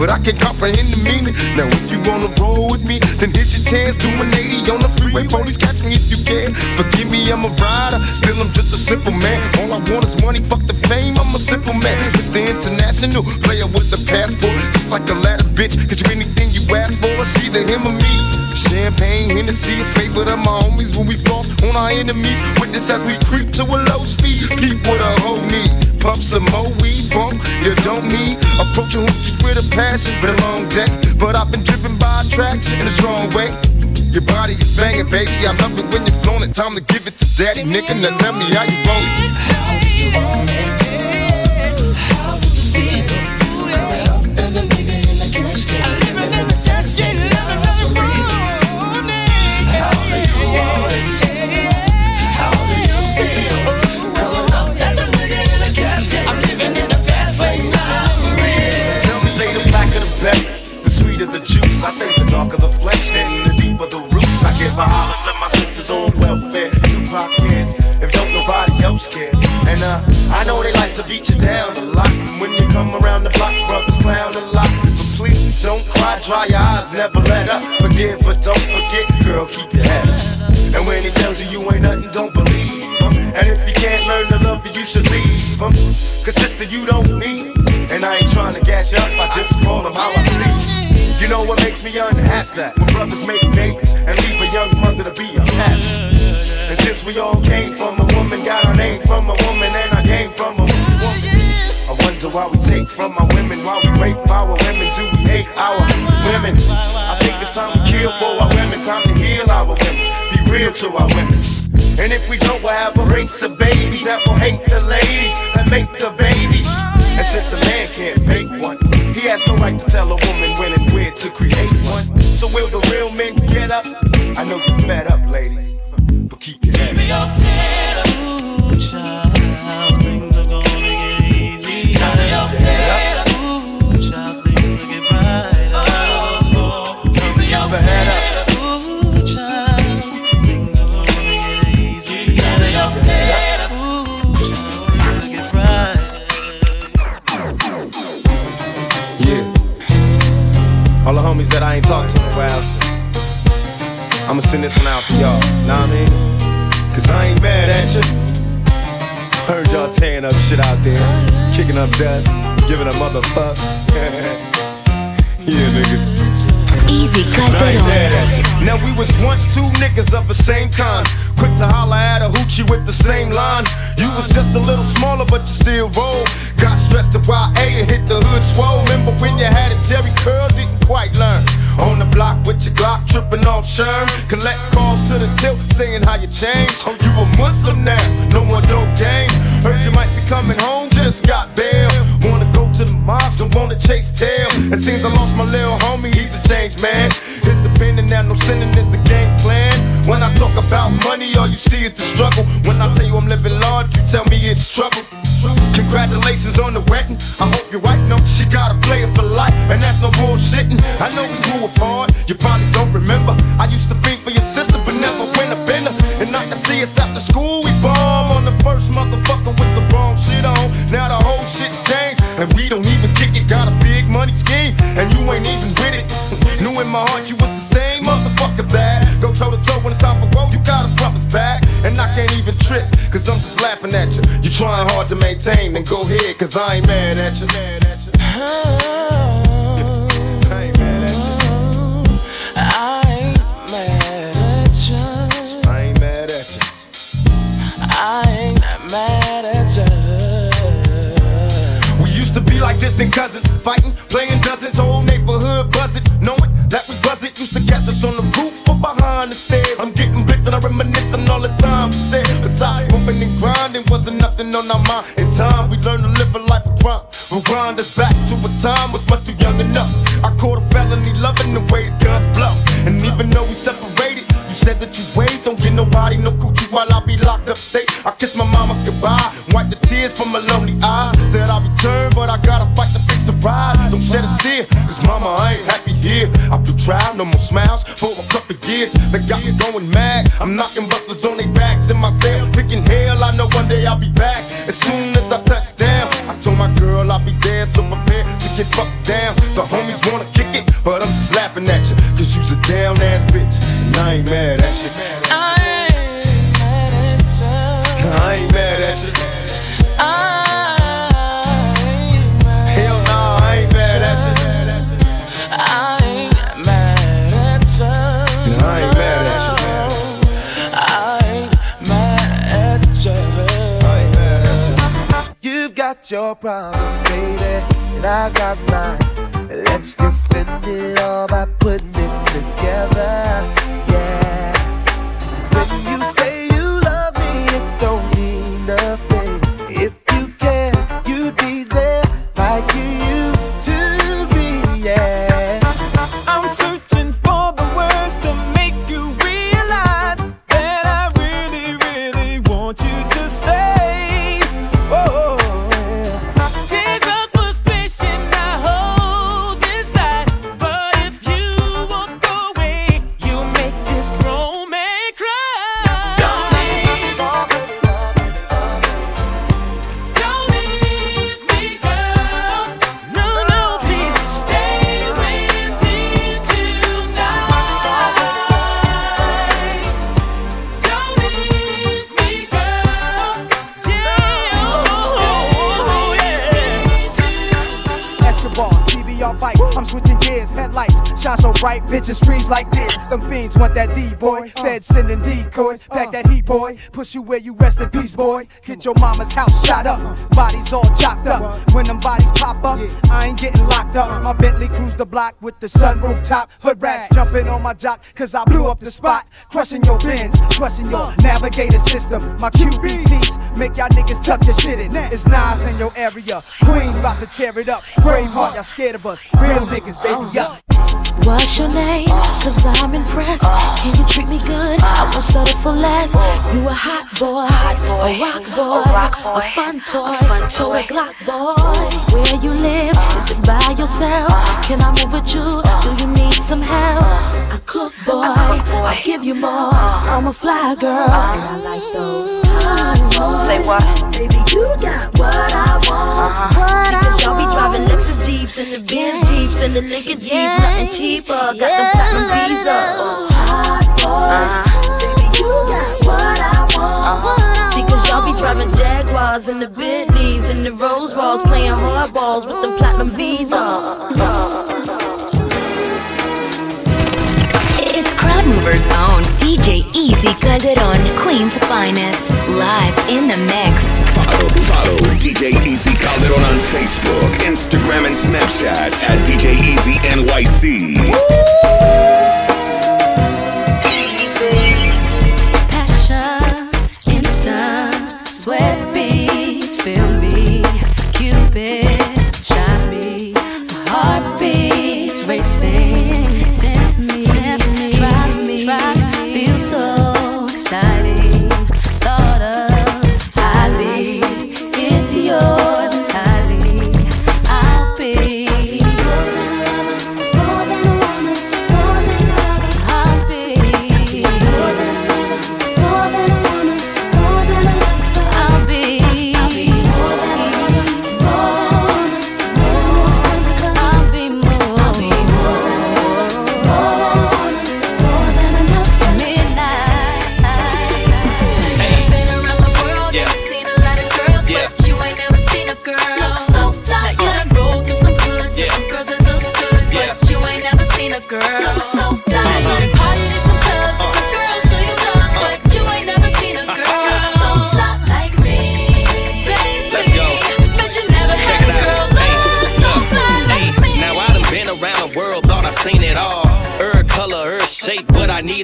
but I can't comprehend the meaning. Now if you wanna roll with me, then here's your chance. Do an 80 on the freeway, police catch me if you can. Forgive me, I'm a rider, still I'm just a simple man. All I want is money, fuck the fame. I'm a simple man, Mr. International player with the passport, just like Aladdin bitch. Get you anything you ask for, it's either him or me. Champagne, Hennessy, a favorite of my homies when we floss on our enemies. Witness as we creep to a low speed. Peep with a whole need. Pump some more weed, bump, you don't need. Approaching hoochies with a passion, been a long day. But I've been driven by attraction in a strong way. Your body is banging, baby. I love it when you're flown it. Time to give it to daddy, nigga. Now tell me how you want it. How you want it? How did you feel? I say the darker the flesh, and the deeper the roots. I give a holler to my sisters on welfare, Tupac kids, if don't nobody else care. And uh, I know they like to beat you down a lot. When you come around the block, brothers clown a lot. But please don't cry, dry your eyes, never let up. Forgive, but don't forget, girl, keep your head up. And when he tells you you ain't nothing, don't believe him. And if you can't learn to love you, you should leave him. Cause sister, you don't need. And I ain't trying to gas you up, I just call him how I see. You know what makes me unhappy? That when brothers make babies and leave a young mother to be a pastor. And since we all came from a woman, got our name from a woman, and I came from a woman. I wonder why we take from our women, why we rape our women, do we hate our women? I think it's time to kill for our women, time to heal our women, be real to our women. And if we don't, we'll have a race of babies that will hate the ladies that make the babies. And since a man can't make one, he has no right to tell a woman when and where to create one. So will the real men get up? I know you're fed up, ladies, but keep your head up. That I ain't talked to in a while. I'ma send this one out for y'all, know what I mean? Cause I ain't mad at you. Heard y'all tearing up shit out there, kicking up dust, giving a motherfuck. [LAUGHS] yeah, niggas. Easy I ain't mad at you. Now we was once two niggas of the same kind. Quick to holler at a hoochie with the same line. You was just a little smaller, but you still roll. Got stressed to YA and hit the hood swole. Remember when you had it, Jheri Curl didn't quite learn. On the block, with your Glock, tripping off Sherm. Collect calls to the tilt, saying how you changed. Oh, you a Muslim now, no more dope games. Heard you might be coming home, just got bail. Wanna to the don't wanna chase tail. It seems I lost my little homie, he's a changed man. Hit the pen and now no sinning is the game plan. When I talk about money, all you see is the struggle. When I tell you I'm living large, you tell me it's trouble. Congratulations on the wedding. I hope you're right. No, she got a player for life, and that's no bullshitting. I know we grew apart. You probably don't remember. I used to think for your sister, but never win a bender. And I can see us after school. We bomb on the first motherfucker with the wrong shit on. Now the whole shit's and we don't even kick it. Got a big money scheme, and you ain't even with it. Knew in my heart you was the same motherfucker that go toe to toe when it's time for growth. You gotta front us back, and I can't even trip, cause I'm just laughing at you. You trying hard to maintain, then go ahead, cause I ain't mad at you. Mad at you. Cousins, fighting, playing dozens, whole neighborhood buzzing, knowing that we buzz it. Used to catch us on the roof or behind the stairs. I'm getting blitz and I reminisce on all the time said. Besides, bumping and grinding wasn't nothing on our mind. In time, we learned to live a life of crime. Grind us back to a time was much too young enough. I caught a felony loving the way guns blow. And even though we separated, you said that you wait, don't get nobody no coochie while I be locked up state. I kiss my mama goodbye, wipe tears from my lonely eyes. Said I'll return, but I gotta fight to fix the ride. Don't shed a tear, cause mama, I ain't happy here. I blew trial, no more smiles for a couple years. They got me going mad. I'm knocking busters on their backs in my cell. Thinking hell, I know one day I'll be back. As soon as I touch down, I told my girl I'll be there, so prepare to get fucked down. The homies wanna kick it, but I'm just laughing at you. Cause you's a down ass bitch, and I ain't mad at you. Your problems, baby, and I got mine. Let's just spend it all by putting it together. Want that D boy. Uh. Fed sending decoys. Pack uh. that heat, boy. Push you where you rest in peace, boy. Get your mama's house shot up. Bodies all chopped up. When them bodies pop up, I ain't getting locked up. My Bentley cruise the block with the sunroof top. Hood rats jumping on my jock, cause I blew up the spot. Crushing your bins, crushing your uh. navigator system. My QB piece, make y'all niggas tuck your shit in. It's Nas in your area. Queens about to tear it up. Braveheart, y'all scared of us. Real niggas, they be up. What's your name? Cause I'm impressed. Can you treat me good? I won't settle for less. You a hot boy, a rock boy, a fun toy, a fun toy Glock boy. Where you live? Is it by yourself? Can I move with you? Do you need some help? I cook boy, I give you more. I'm a fly girl, and I like those hot boys. Say what? Baby, you got what I want. Uh-huh. What I Cause y'all be driving Lexus Jeeps and the Benz Jeeps and the Lincoln Jeeps, nothing cheaper. Got them platinum visas. Hot boys, uh-huh. I want. See, cause y'all be driving Jaguars and the Bentleys and the Rolls Royce, playing hardballs with them platinum visas. Uh. It's Crowd Movers own DJ Easy Calderon, Queen's finest, live in the mix. Follow, follow DJ Easy Calderon on Facebook, Instagram, and Snapchat at DJ Easy NYC. Passion,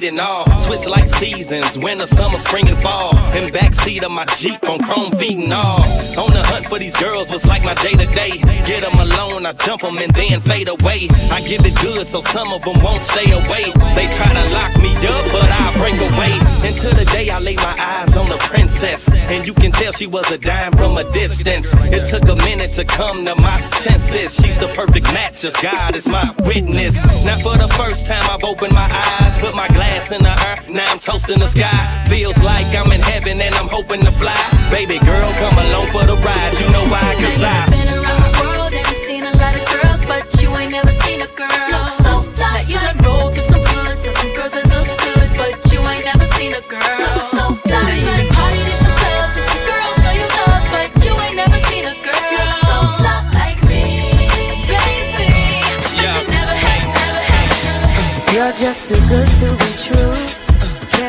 need and all. Like seasons, winter, summer, spring, and fall. In backseat of my Jeep on chrome feet and all. On the hunt for these girls was like my day to day. Get them alone, I jump them and then fade away. I give it good so some of them won't stay away. They try to lock me up, but I break away. Until the day I lay my eyes on the princess. And you can tell she was a dime from a distance. It took a minute to come to my senses. She's the perfect match, as God is my witness. Now for the first time I've opened my eyes, put my glass in the air. Now I'm toasting the sky. Feels like I'm in heaven and I'm hoping to fly. Baby girl, come along for the ride. You know why? Cause I. Been around the world and seen a lot of girls, but you ain't never seen a girl look so fly. You done rolled through some hoods and some girls that look good, but you ain't never seen a girl look so fly. You done partied in some clubs and some girls show you love, but you ain't never seen a girl look so fly like me, baby. Bet you never had, never had. You're just too good to be true.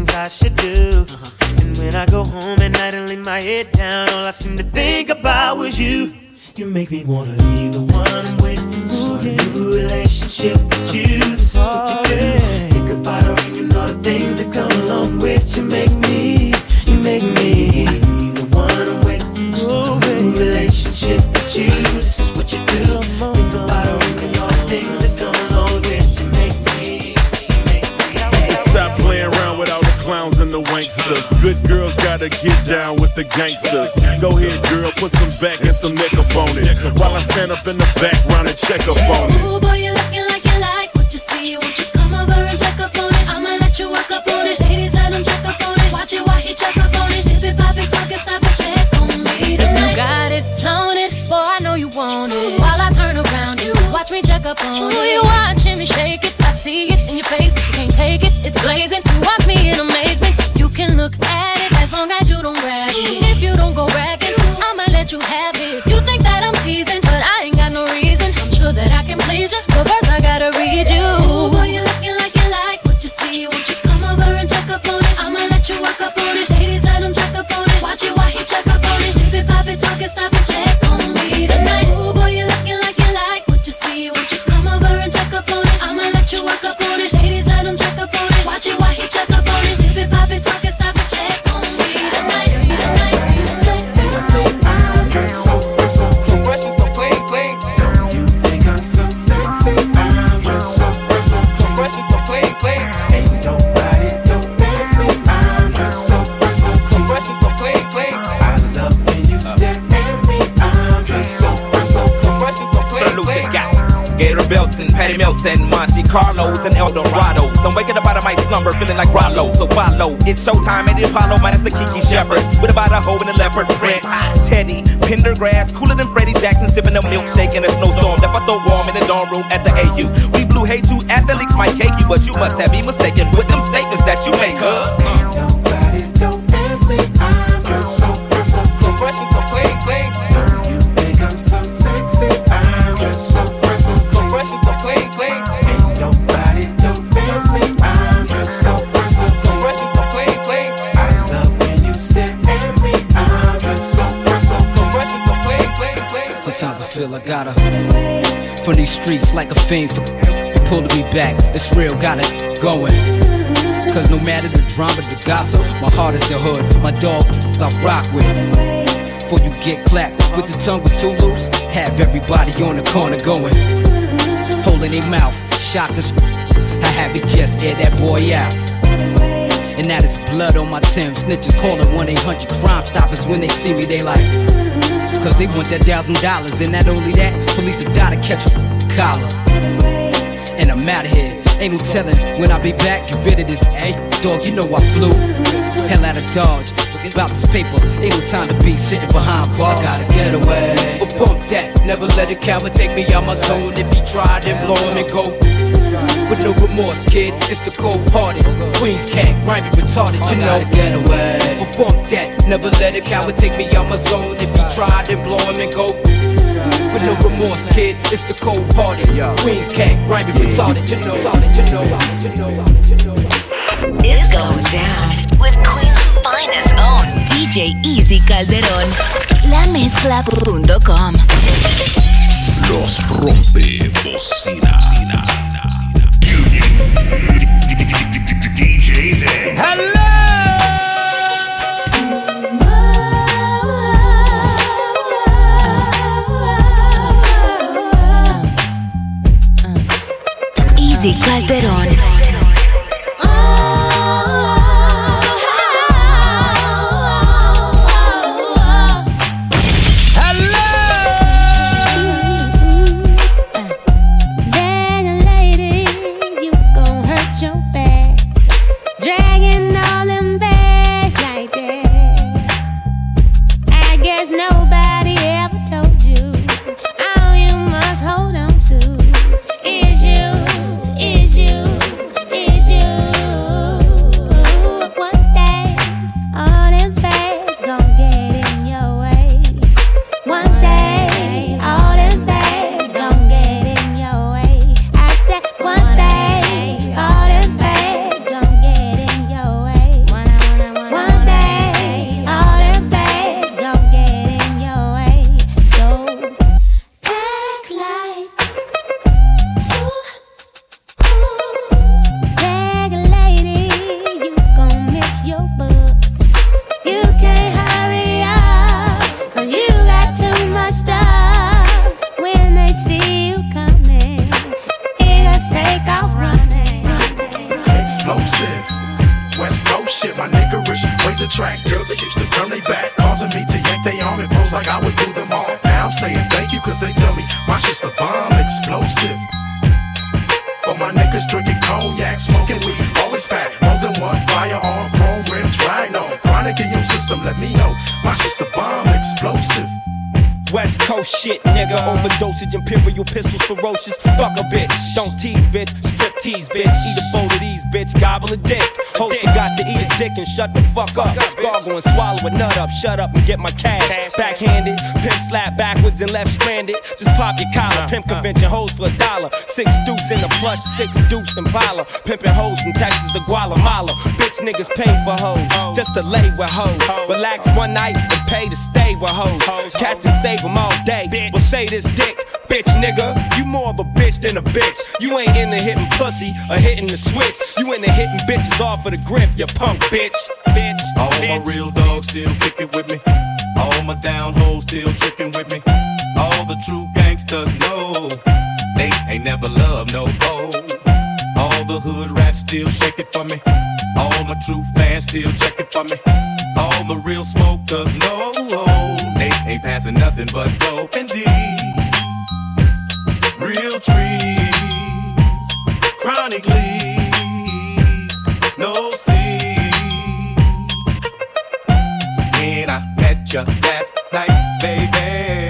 things I should do. Uh-huh. And when I go home at night and lay my head down, all I seem to think about was you. You make me wanna be the one I'm with. Start a new relationship with you. This is what you do. Think about her and all the things that come along with you. Make me, you make me. Good girls gotta get down with the gangsters. Go ahead, girl, put some back and some neck up on it. While I stand up in the background and check up on it. Ooh, boy, you looking like you like what you see. Won't you come over and check up on it? I'ma let you walk up on it. Ladies, let him check up on it. Watch it check up on it. Stop check on me. You got it, it, boy, I know you want it. While I turn around, you watch me check up on it. Ooh, you watching me shake it. I see it in your face. You can't take it, it's blazing. You me in a maze long as you don't grab Carlos and Eldorados. I'm waking up out of my slumber feeling like Rollo, so follow. It's showtime at the Apollo minus the Kiki Shepards. With about a hoe and a leopard print. Teddy, Pendergrass, cooler than Freddie Jackson, sipping a milkshake in a snowstorm. Left I throw warm in the dorm room at the AU. We blew hate to athletes might cake you, but you must have me mistaken with them statements that you make, huh? Pass me. I'm just so fresh, so, so fresh and so clean, from these streets like a fiend for pulling me back. It's real, got it going. Cause no matter the drama, the gossip, my heart is the hood. My dog I rock with. Before you get clapped with the tongue with too loose, have everybody on the corner going. Holding their mouth, shot this. I have it just air that boy out. And that is blood on my Tim. Snitches calling 1 800 Crime Stoppers when they see me, they like. Cause they want that thousand dollars. And not only that, police have got to catch a collar. And I'm out of here. Ain't no telling when I be back. Get rid of this. Hey, dog, you know I flew. Hell out of Dodge. Looking about this paper. Ain't no time to be sitting behind bars. I gotta get away. But bump that. Never let a coward take me out my zone. If he try, then blow him and go. With no remorse, kid. It's the cold hearted. Queens cat, grimy, retarded, you know. get away. But bump that. Never let a coward take me out my zone. If he try, then blow him and go. With no remorse, kid. It's the cold hearted. Queens cat, grimy, retarded, you know. Solid, you know. You know. It's going down with Queen's finest own DJ Easy Calderón. Lamezcla.com. Los rompe bocina. DJs Easy Calderón. I would do them all. Now I'm saying thank you, cause they tell me my shit's the bomb, explosive. West Coast shit, nigga. Overdosage, imperial pistols, ferocious. Fuck a bitch. Don't tease, bitch. Strip tease, bitch. Eat a bowl of these, bitch. Gobble a dick. Host forgot to eat a dick and shut the fuck up. Gargle and swallow a nut up. Shut up and get my cash. Backhanded, pimp slap backwards and left stranded. Just pop your collar. Pimp convention hoes for a dollar. Six deuce in the plush, six deuce Impala. Pimping hoes from Texas to Guatemala. Bitch niggas pay for hoes. Just to lay with hoes. Relax one night and pay to stay with hoes. Captain save them all day. Bitch. Well, say this dick. Bitch nigga, you more of a bitch than a bitch. You ain't into hitting pussy or hitting the switch. You into hitting bitches off of the grip, you punk bitch. Bitch. All my real dogs still kicking with me. All my down hoes still tricking with me. All the true gangsters know they ain't never loved no hoe. All the hood rats still shaking for me. All my true fans still checking for me. All the real smokers know ain't passing nothing but dope and D. Real trees, chronic leaves, no seeds. When I met you last night, baby,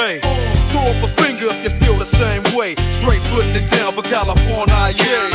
city. Throw up a finger if you feel the same way. Straight putting it down for California, yeah.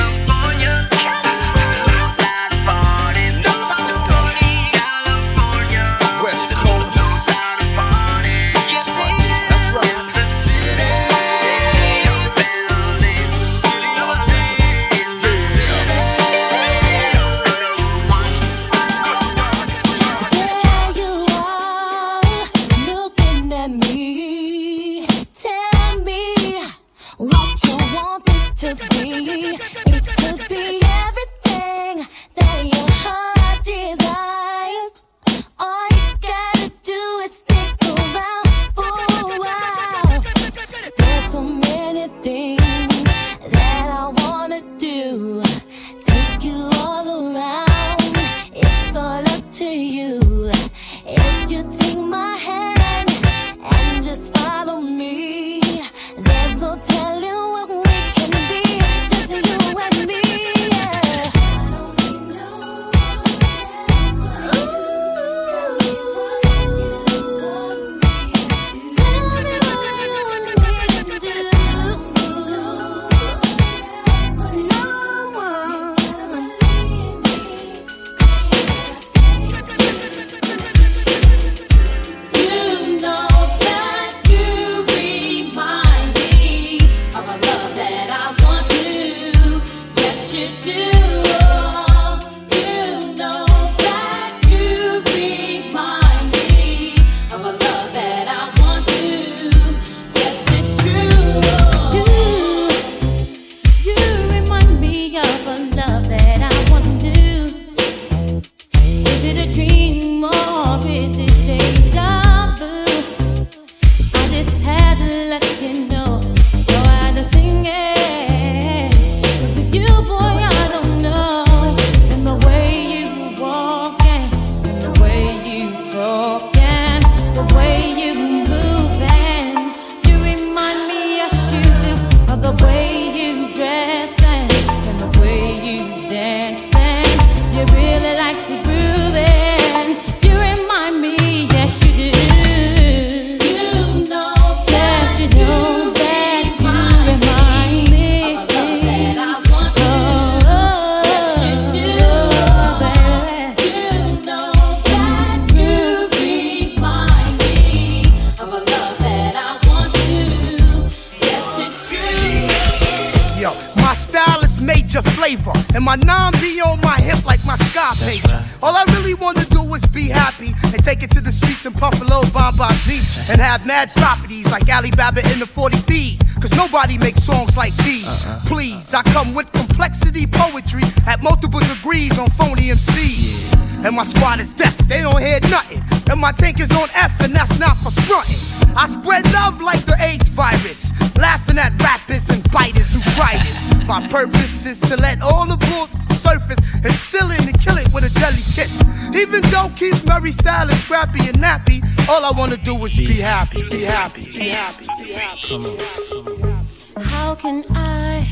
Is be happy and take it to the streets and puff a little Bombazi and have mad properties like Ali Baba in the 40 Thieves. Cause nobody makes songs like these. Uh-huh. Please, I come with complexity poetry at multiple degrees on phony MCs. And my squad is deaf, they don't hear nothing. And my tank is on F, and that's not for fronting. I spread love like the AIDS virus, laughing at rappers and biters who try this. My purpose is to let all the bull surface and seal it and kill it with a deadly kiss. Even though Keith Murray style is scrappy and nappy, all I wanna do is be happy, be happy, be happy, be happy. Come on. How can I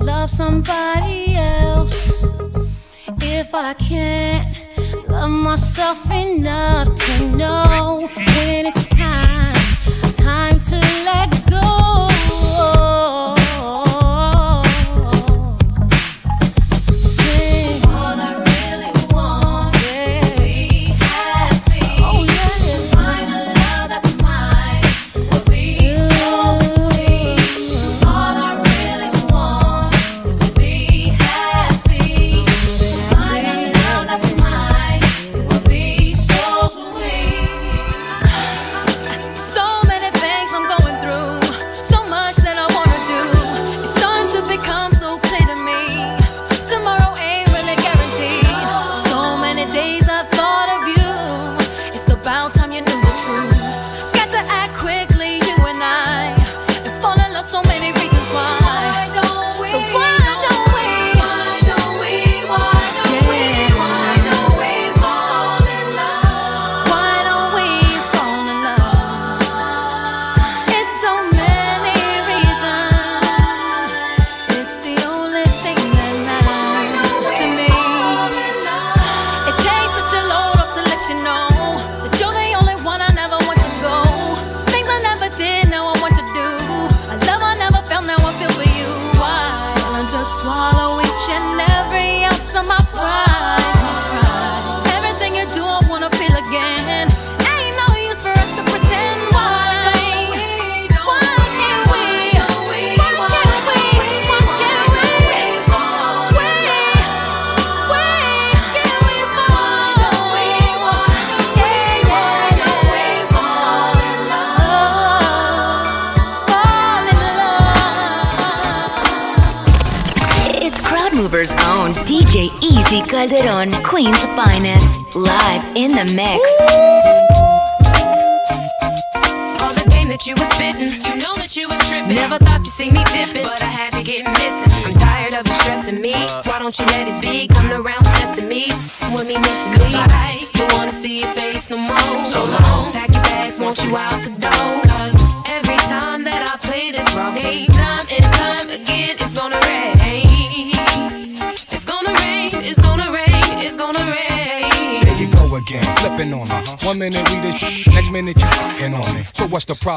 love somebody else if I can't love myself enough to know when it's time, time to let go?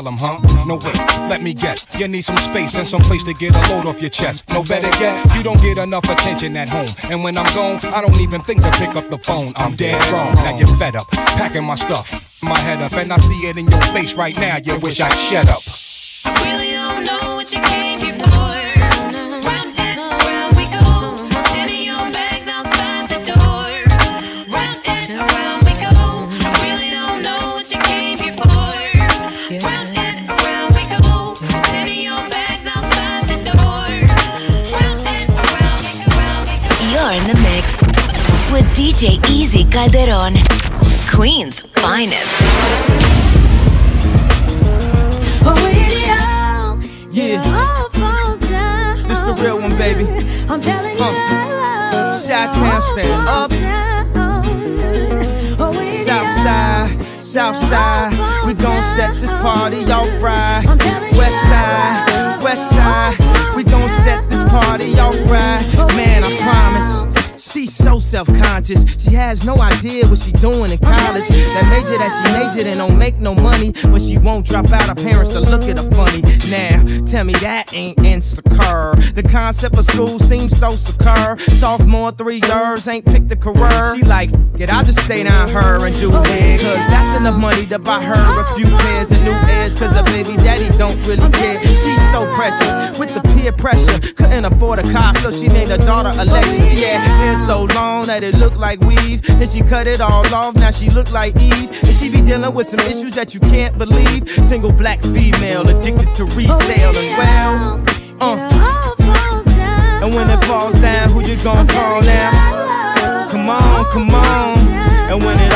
Problem, huh? No wait, let me guess. You need some space and some place to get a load off your chest. No better yet, you don't get enough attention at home. And when I'm gone, I don't even think to pick up the phone. I'm dead wrong. Now you're fed up, packing my stuff, my head up, and I see it in your face right now. You wish I'd shut up. DJ Easy Calderon, Queen's finest. Yeah. This the real one, baby. I'm telling you. Shot Town stand up. Southside. Southside, we gon' set this party off right. West side, west side, we gon' set this party off right. Man, self-conscious. She has no idea what she doing in college. That major that she majored in don't make no money, but she won't drop out. Her parents will look at her funny. Now, tell me that ain't insecure. The concept of school seems so secure. Sophomore three years ain't picked a career. She like, get I'll just stay down her and do it. Cause that's enough money to buy her a few pairs of new ears. Cause her baby daddy don't really care. She's so precious with the peer pressure. Couldn't afford a car, so she named her daughter Alexis. Yeah, hair so long that it looked like weave. Then she cut it all off, now she look like Eve. And she be dealing with some issues that you can't believe. Single black female addicted to retail as well. Uh. And when it falls down, who you gonna call now? Come on, come on. And when it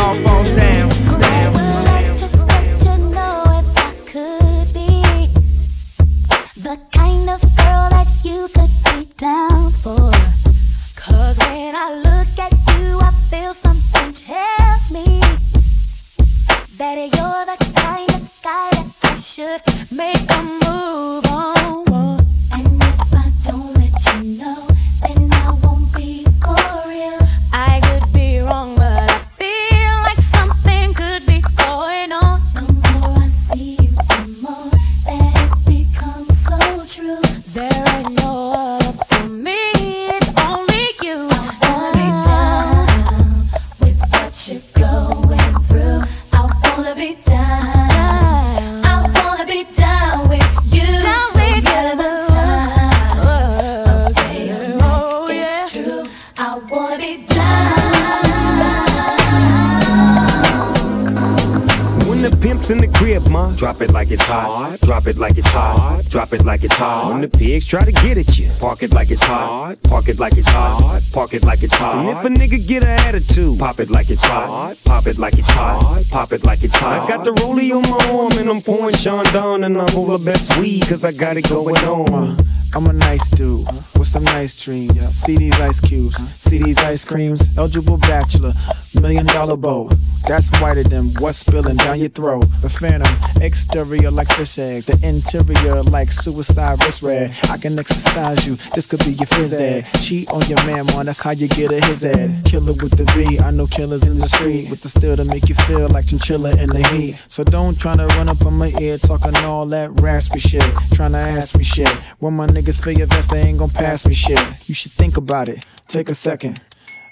hot. When the pigs try to get at you, park it like it's hot. Park it like it's hot. Park it like it's hot. And if a nigga get an attitude, pop it like it's hot. Pop it like it's hot. Pop it like it's hot. I got the rollie on my arm and I'm pouring Chandon and I'm all the best weed cause I got it going on. I'm a nice dude with some nice dreams. See these ice cubes, see these ice creams. Eligible bachelor, million dollar bow. That's whiter than what's spilling down your throat. The phantom, exterior like fish eggs, the interior like suicide wrist red. I can exercise you, this could be your phys ed. Cheat on your man, man, that's how you get a his ed. Killer with the B, I know killers in the street with steel to make you feel like chinchilla in the heat. So don't tryna run up on my ear talking all that raspy shit. Tryna ask me shit. When my niggas feel your vest, they ain't gon' pass me shit. You should think about it. Take a second.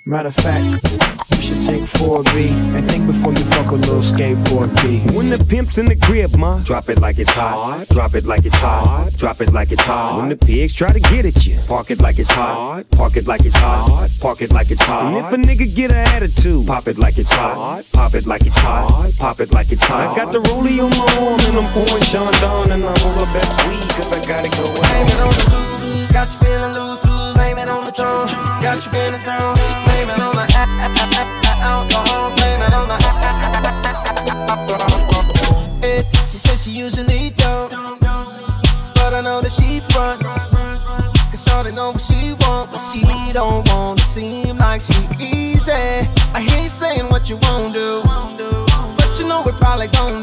Matter of fact, you should take 4B and think before you fuck a little Skateboard P. When the pimp's in the crib, ma, drop it like it's hot. Drop it like it's hot. Drop it like it's hot. When the pigs try to get at you, park it like it's hot. Park it like it's hot. Park it like it's hot. And if a nigga get an attitude, pop it like it's hot. Pop it like it's hot. Pop it like it's hot. I got the rollie on my arm and I'm pouring Sean down and I'm all the best weed cause I got it going Blame it on the blues, got you feeling loose. It on the throne, got you in the zone. Blame it on the alcohol. Blame it on the. She says she usually don't, but I know that she front. Cause shawty know what she want, but she don't want to seem like she easy. I hear you saying what you won't do, but you know we're probably gon'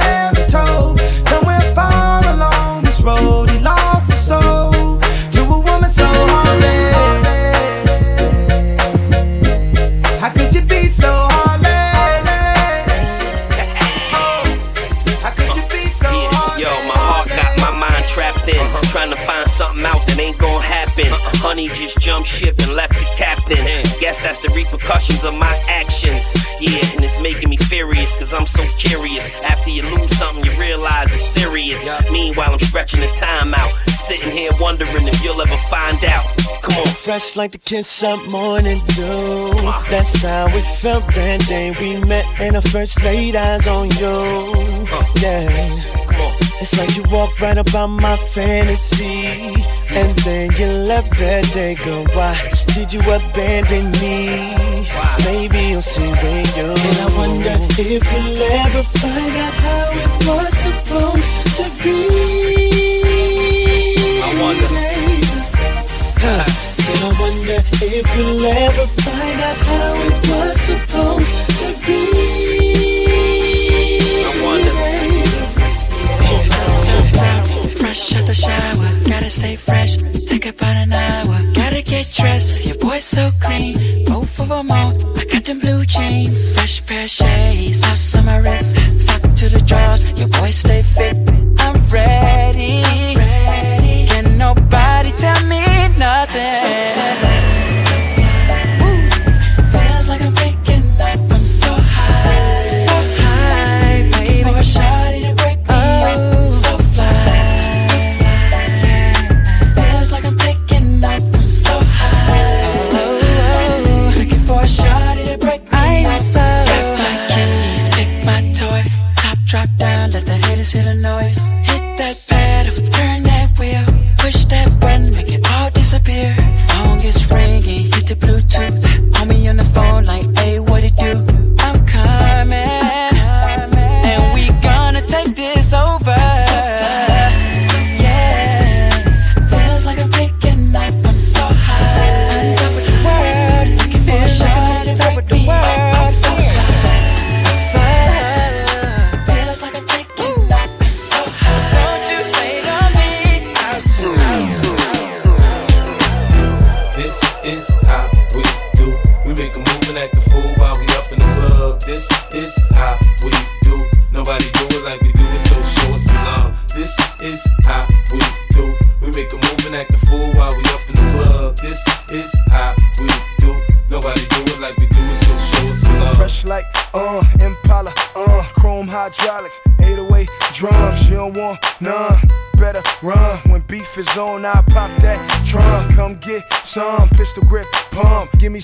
road he lost his soul to a woman so heartless. How could you be so heartless? How could you be so Yo, my heart got my mind trapped in. Uh-huh. Trying to find something out that ain't gonna happen. Uh-uh. Honey just jumped ship and left the captain. Guess that's the repercussions of my actions. Yeah, and it's making me furious, cause I'm so curious. After you lose something, you realize it's serious. Meanwhile, I'm stretching the time out. Sitting here wondering if you'll ever find out. Come on. Fresh like the kiss up morning dew. That's how it felt that day we met and I first laid eyes on you. Yeah. It's like you walked right up about my fantasy. And then you left that day, go Why did you abandon me? Maybe you'll see when you And I wonder if you'll ever find out how it was supposed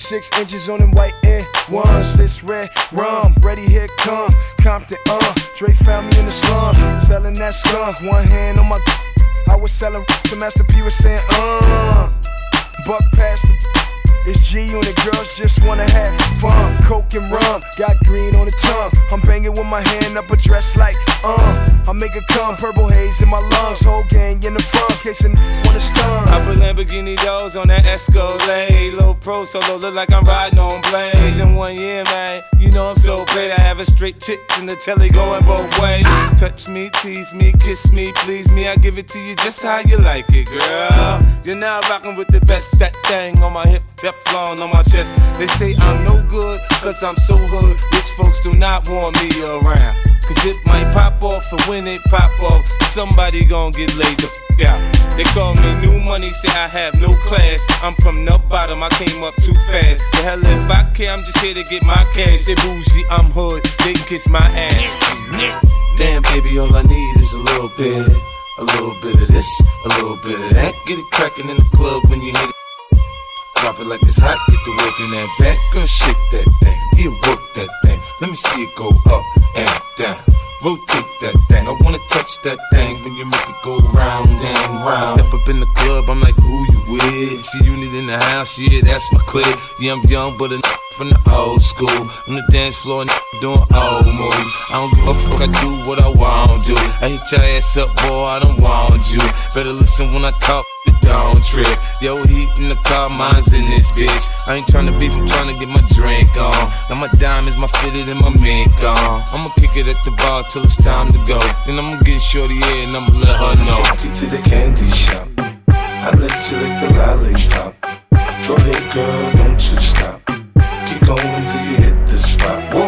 six inches on them white air ones. This red rum, ready here come. Compton, uh, Dre found me in the slums, selling that skunk. One hand on my. I was selling to Master P was saying, uh, buck past the. It's G unit, girls just wanna have fun. Coke and rum, got green on the tongue. I'm banging with my hand up a dress like, uh. I make it come, purple haze in my lungs. Whole gang in the front, case a wanna stun. Lamborghini doors on that Escalade. Low pro solo, look like I'm riding on blades. In one year, man, you know I'm so great. I have a straight chick in the telly going both ways. Touch me, tease me, kiss me, please me. I give it to you just how you like it, girl. You're now rocking with the best. That thing on my hip, Teflon on my chest. They say I'm no good, cause I'm so hood. Rich folks do not want me around. Cause it might pop off, and when it pop off, somebody gon' get laid the out. They call me new money, say I have no class. I'm from the bottom, I came up too fast. The hell if I care, I'm just here to get my cash. They bougie, I'm hood, they can kiss my ass. Damn, baby, all I need is a little bit. A little bit of this, a little bit of that. Get it crackin' in the club when you hit it. Drop it like it's hot, get the work in that back. Girl, shake that thing, yeah, work that thing. Let me see it go up and down, Rotate that thing. I wanna touch that thing when you make it go round and round. I step up in the club, I'm like, who you with? G unit in the house, yeah, that's my clique. Yeah, I'm young, but a from the old school. On the dance floor, and doing old moves. I don't give a fuck, I do what I want to. I hit your ass up, boy, I don't want you. Better listen when I talk don't trip. Yo, heat in the car, mine's in this bitch. I ain't tryna beef, I'm tryna get my drink on. Now my diamonds, my fitted, and my mink on. I'ma kick it at the bar till it's time to go. Then I'ma get shorty here and I'ma let her know. Take you to the candy shop. I let you lick the lollipop. Go ahead, girl, don't you stop. Keep going till you hit the spot. Whoa.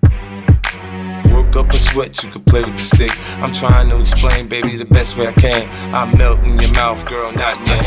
Up a sweat, you can play with the stick. I'm trying to explain, baby, the best way I can. I melt in your mouth, girl, not in.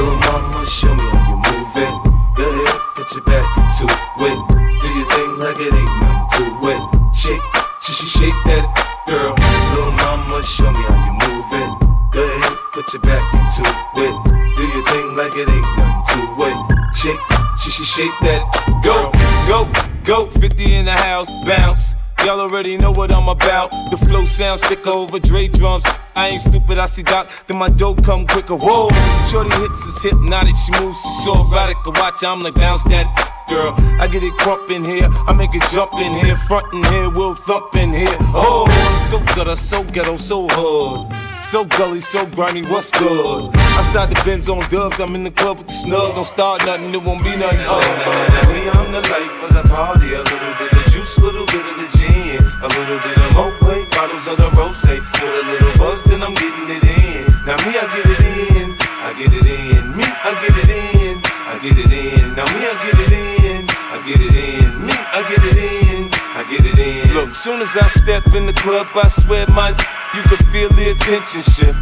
Little mama, show me how you move it. Go ahead, put your back into it. Do your thing like it ain't nothing to it. Shake, sh sh shake that girl. Little mama, show me how you move it. Go ahead, put your back into it. Do your thing like it ain't nothing to it. Shake, sh sh shake that Go, go, go, 50 in the house, bounce. Y'all already know what I'm about. The flow sounds sicker over Dre drums. I ain't stupid, I see Doc, then my dough come quicker. Whoa, shorty hips is hypnotic, she moves, she's so erotic. I watch, I'm like bounce that girl. I get it crump in here, I make it jump in here, front in here, we'll thump in here. Oh, I'm so gutter, so ghetto, so hood. So gully, so grimy, what's good? Outside the Benz on dubs, I'm in the club with the snug. Don't start nothing, it won't be nothing. Oh, Baby, I'm the life of the party. A little bit of juice, little bit of the. A little bit of Moet, bottles of the rose. Put a little buzz, then I'm getting it in. Now me, I get it in. I get it in. Me, I get it in. I get it in. Now me, I get it in. Look, soon as I step in the club, I swear my you can feel the attention shift.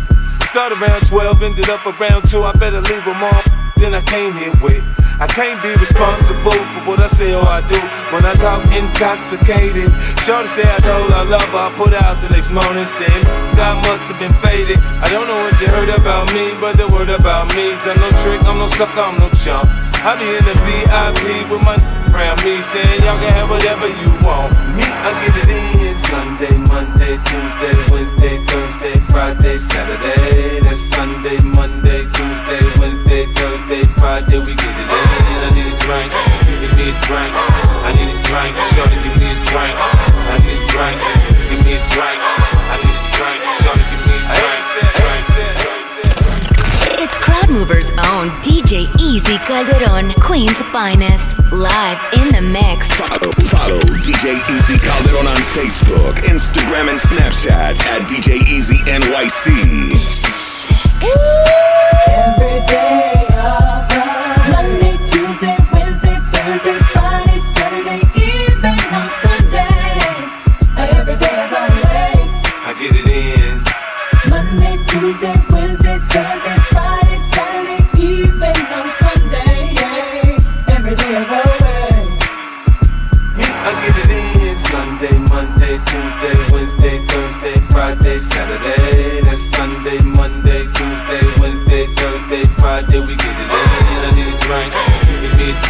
Start around 12, ended up around 2. I better leave them all than I came here with. I can't be responsible for what I say or I do when I talk intoxicated. Shorty say I told her I love her, I put out the next morning saying I must have been faded. I don't know what you heard about me, but the word about me is I'm no trick, I'm no sucker, I'm no chump. I be in the VIP with my around me saying y'all can have whatever you want. Me, I get it in Sunday, Monday, Tuesday, Wednesday, Thursday, Friday, Saturday. That's Sunday, Monday, Tuesday, Wednesday, Thursday, Friday. We get it in. I need a drink. Give me a drink. I need a drink. Shorty, give me a drink. I need a drink. Give me a drink. Movers' own DJ Easy Calderon, Queen's finest, live in the mix. Follow, follow DJ Easy Calderon on Facebook, Instagram, and Snapchat at DJ Easy NYC. Every day of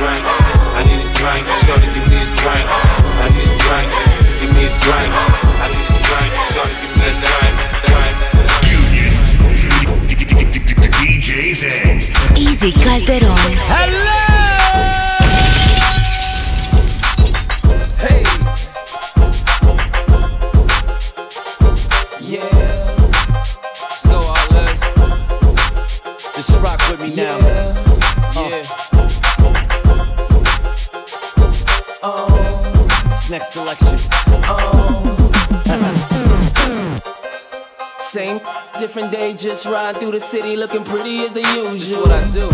drink. I need a drink. Shorty, give me a drink. I need a drink. Give me a drink. I need a drink. Shorty, give me a drink. DJ's in. Easy Calderon. Hey. Different day, just ride through the city looking pretty as the usual. what I do.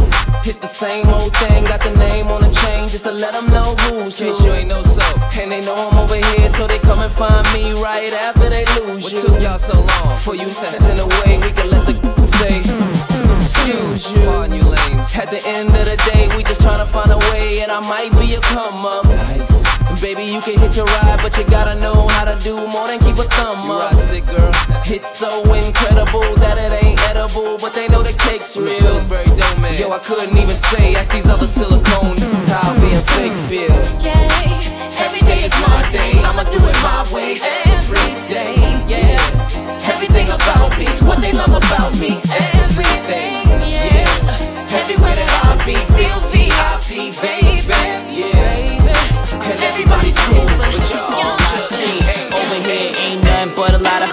It's the same old thing, got the name on the chain just to let them know who's who. you ain't know so. And they know I'm over here, so they come and find me right after they lose what you. What took y'all so long? For you in a way we can let the say, excuse you. Pardon you lames. At the end of the day, we just trying to find a way, and I might be a come up. Nice. Baby, you can hit your ride, but you gotta know how to do more than keep a thumb you up. Stick, girl. It's so incredible that it ain't edible, but they know the cake's real. Yo, I couldn't even say, ask these other silicone mm. how being fake feel. Yeah, every day is my day, I'ma do it my way every day. Yeah, everything about me, what they love about me, everything. Yeah, everywhere that I be, feel VIP, baby.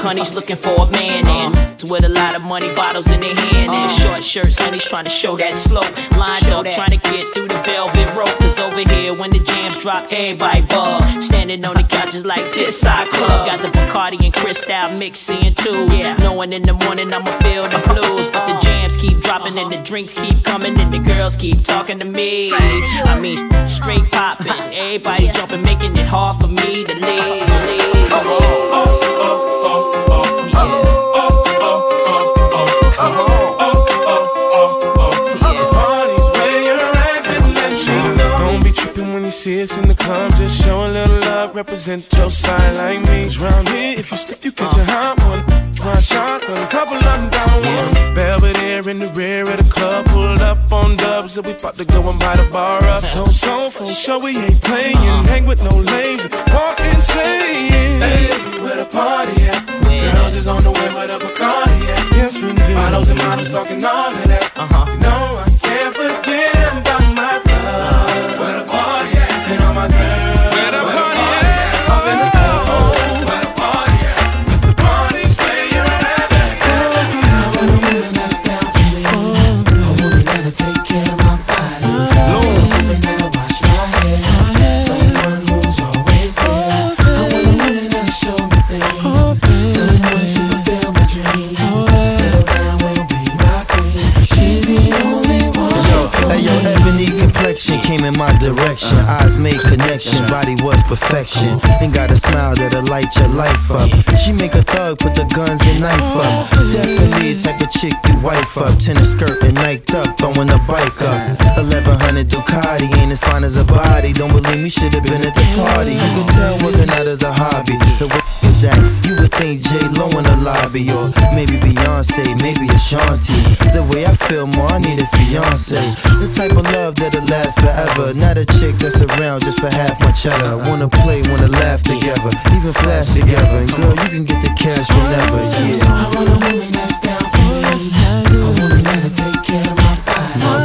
Honeys looking for a man and with a lot of money bottles in their hand and short shirts honeys trying to show that slow. Lined up trying to get through the velvet rope cause over here when the jams drop everybody bug. Standing on the couches like this side club. Got the Bacardi and Cristal mixing too. Yeah. Knowing in the morning I'ma feel the blues but the jams keep dropping and the drinks keep coming and the girls keep talking to me. I mean straight popping everybody jumping making it hard for me to leave, leave. Come on. When you see us in the club, just show a little love, represent your side like me. Round here, if you slip, you catch a hot one. One shot, a couple of them down one. Belvedere in the rear of the club, pulled up on dubs, and we about to go and buy the bar up. So, so, for sure, we ain't playing. Hang with no lames, walk insane. Hey, where the party at? Girls is on the way with a Bacardi at. Yes, we do. Models and models talking all of that. Uh-huh. You know, I came in my direction. Eyes made connection, body was perfection. And got a smile that'll light your life up. She make a thug put the guns and knife up. Definitely type of chick you wife up. Tennis skirt and niked up, throwing the bike up. 1100 Ducati ain't as fine as a body. Don't believe me, should've been at the party. You can tell working out is a hobby. The way is that you would think J Lo in the lobby or maybe Beyonce, maybe Ashanti. The way I feel more, I need a fiance. The type of love that'll last forever. Not a chick that's around just for half my cheddar. Wanna play, wanna laugh together, even flash together. And girl, you can get the cash whenever. So I want a woman that's down for me. A woman that'll take care of my body.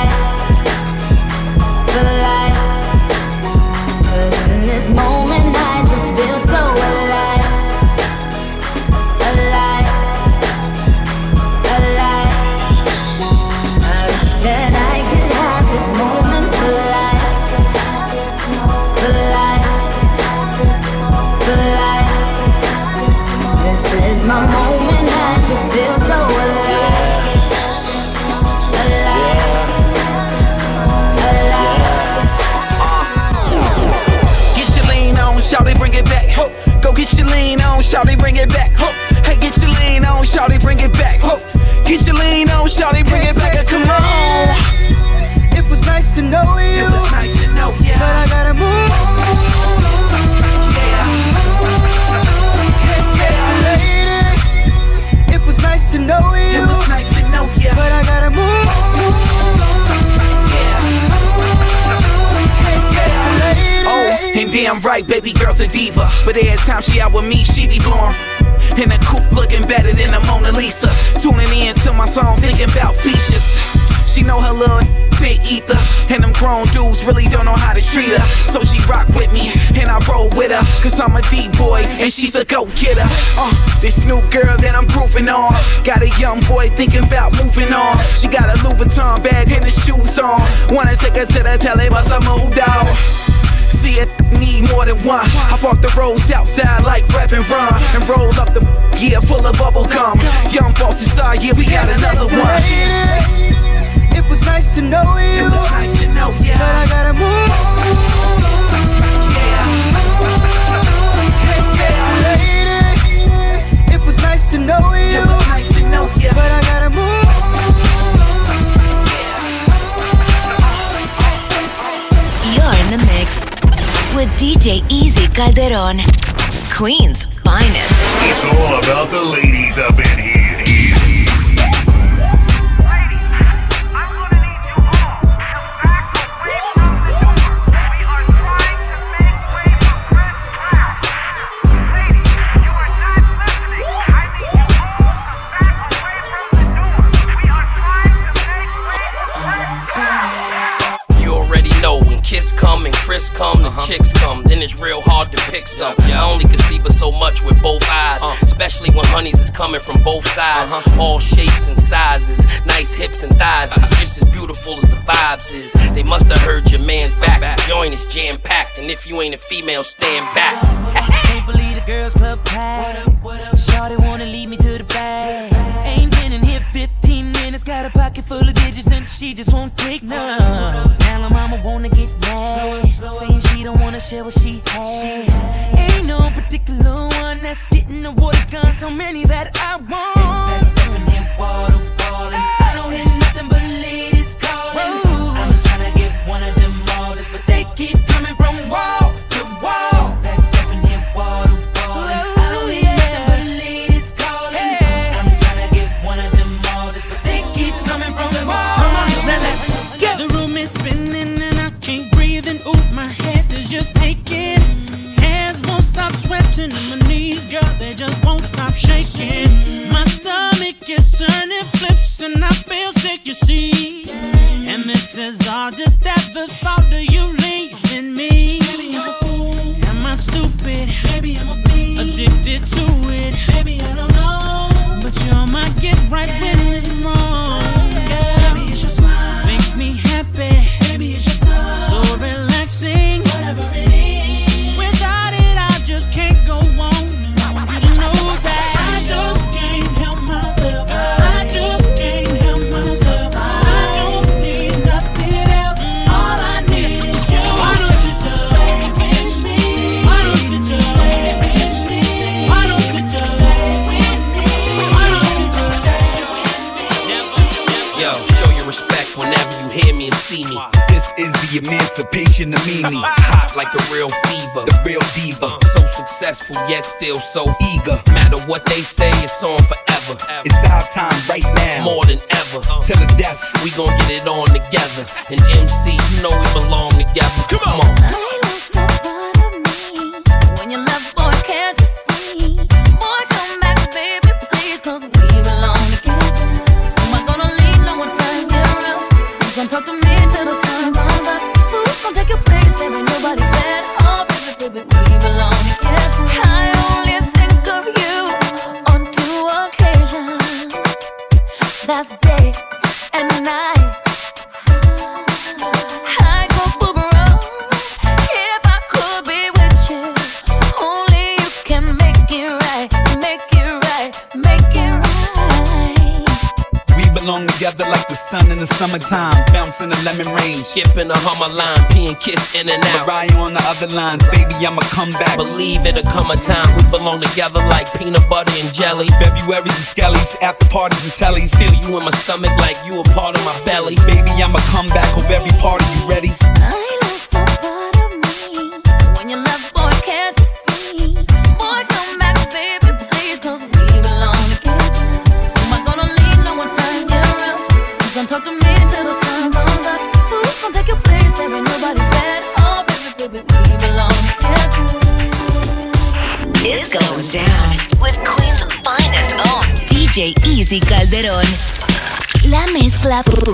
Get your lean on, shawty, bring it back. Come on. It was nice to know you. It was nice to know you. But I gotta move. Hey, sexy lady. It was nice to know you. It was nice to know you. But I gotta move. Damn right, baby girl's a diva. But every time she out with me, she be blowing. In a coupe looking better than a Mona Lisa. Tuning in to my song, thinking about features. She know her little [LAUGHS] spit ether. And them grown dudes really don't know how to treat her. So she rock with me, and I roll with her. Cause I'm a D-boy, and she's a go-getter. Uh, this new girl that I'm grooving on. Got a young boy thinking about moving on. She got a Louis Vuitton bag and the shoes on. Wanna take her to the telly, but I moved out. See it, need more than one. I park the roads outside like rap and run. And roll up the gear full of bubble gum. Young boss inside, yeah, we got another one. It was nice to know you. It was nice to know you. But I gotta move. Hey, sexy lady. It was nice to know you. It was nice to know you. But I gotta move. With DJ Easy Calderon, Queen's finest. It's all about the ladies up in here. Kiss come and Chris come, the uh-huh. chicks come, then it's real hard to pick some. I only can see but so much with both eyes, uh. especially when honeys is coming from both sides. Uh-huh. All shapes and sizes, nice hips and thighs, is just as beautiful as the vibes is. They must have heard your man's back. The joint is jam packed, and if you ain't a female, stand back. Can't believe the girls club packed. Shawty wanna lead me pocket full of digits and she just won't take none. Now her mama wanna get mad, saying she don't wanna share what she had. Ain't no particular one that's getting the water gun, so many that I want. Other lines, baby, I'ma come back. Believe it'll come a time we belong together like peanut butter and jelly. February's and skellies, after parties and tellies. Feel you in my stomach like you a part of my belly. Baby, I'ma come back, hope every party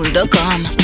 mezcla.com.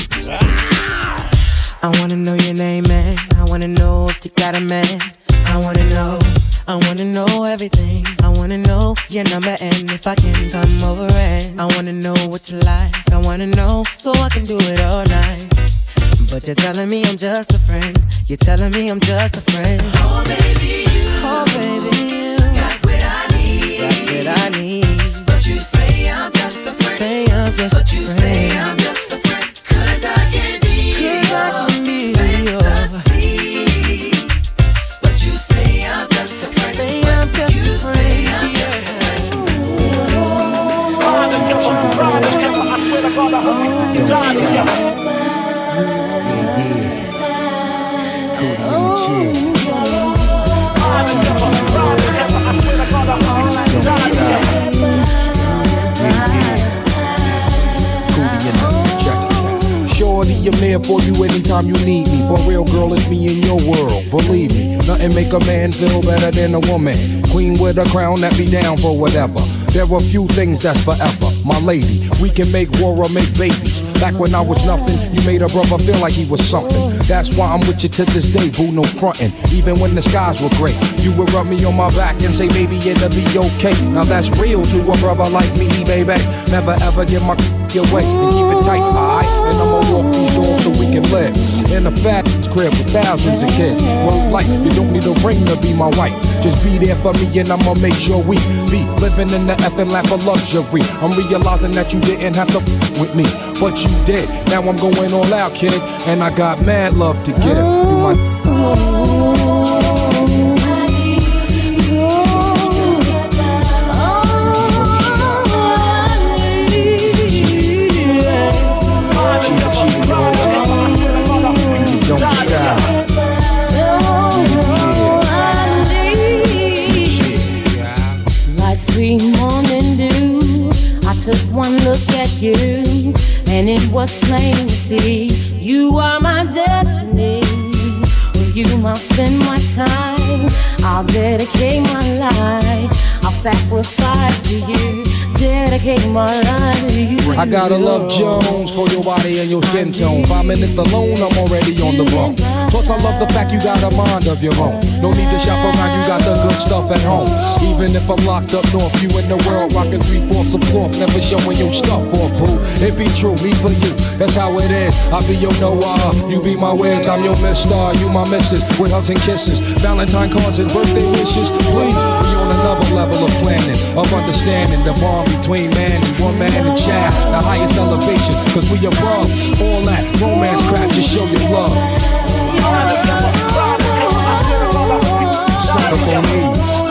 that's forever. My lady, we can make war or make babies. Back when I was nothing, you made a brother feel like he was something. That's why I'm with you to this day, boo, no frontin'. Even when the skies were gray, you would rub me on my back and say, baby, it'll be okay. Now that's real to a brother like me, baby. Never ever give my away and keep it tight, alright? And I'ma walk these doors so we can live in a fat crib with thousands of kids. Well, like, you don't need a ring to be my wife. Just be there for me and I'ma make sure we be living in the effing lap of luxury. I'm realizing that you didn't have to f- with me, but you did. Now I'm going all out, kid, and I got mad love to give. You my was plain to see you are my destiny. With you, I'll spend my time. I'll dedicate my life. I'll sacrifice to you. Dedicate my life to you. I gotta love Jones for your body and your skin tone. Five minutes alone, I'm already on the road. Plus, I love the fact you got a mind of your own. No need to shop around, you got the good stuff at home. Even if I'm locked up north, you in the world rocking three fourths of cloth, never showing your stuff or boo. It be true, me for you, that's how it is. I be your Noah, you be my wiz, I'm your mister, you my missus, with hugs and kisses, Valentine cards and birthday wishes. Please, we on another level of planning, of understanding the bond between man and woman and child, the highest elevation, cause we above all that romance crap, just show your love. Suck up on.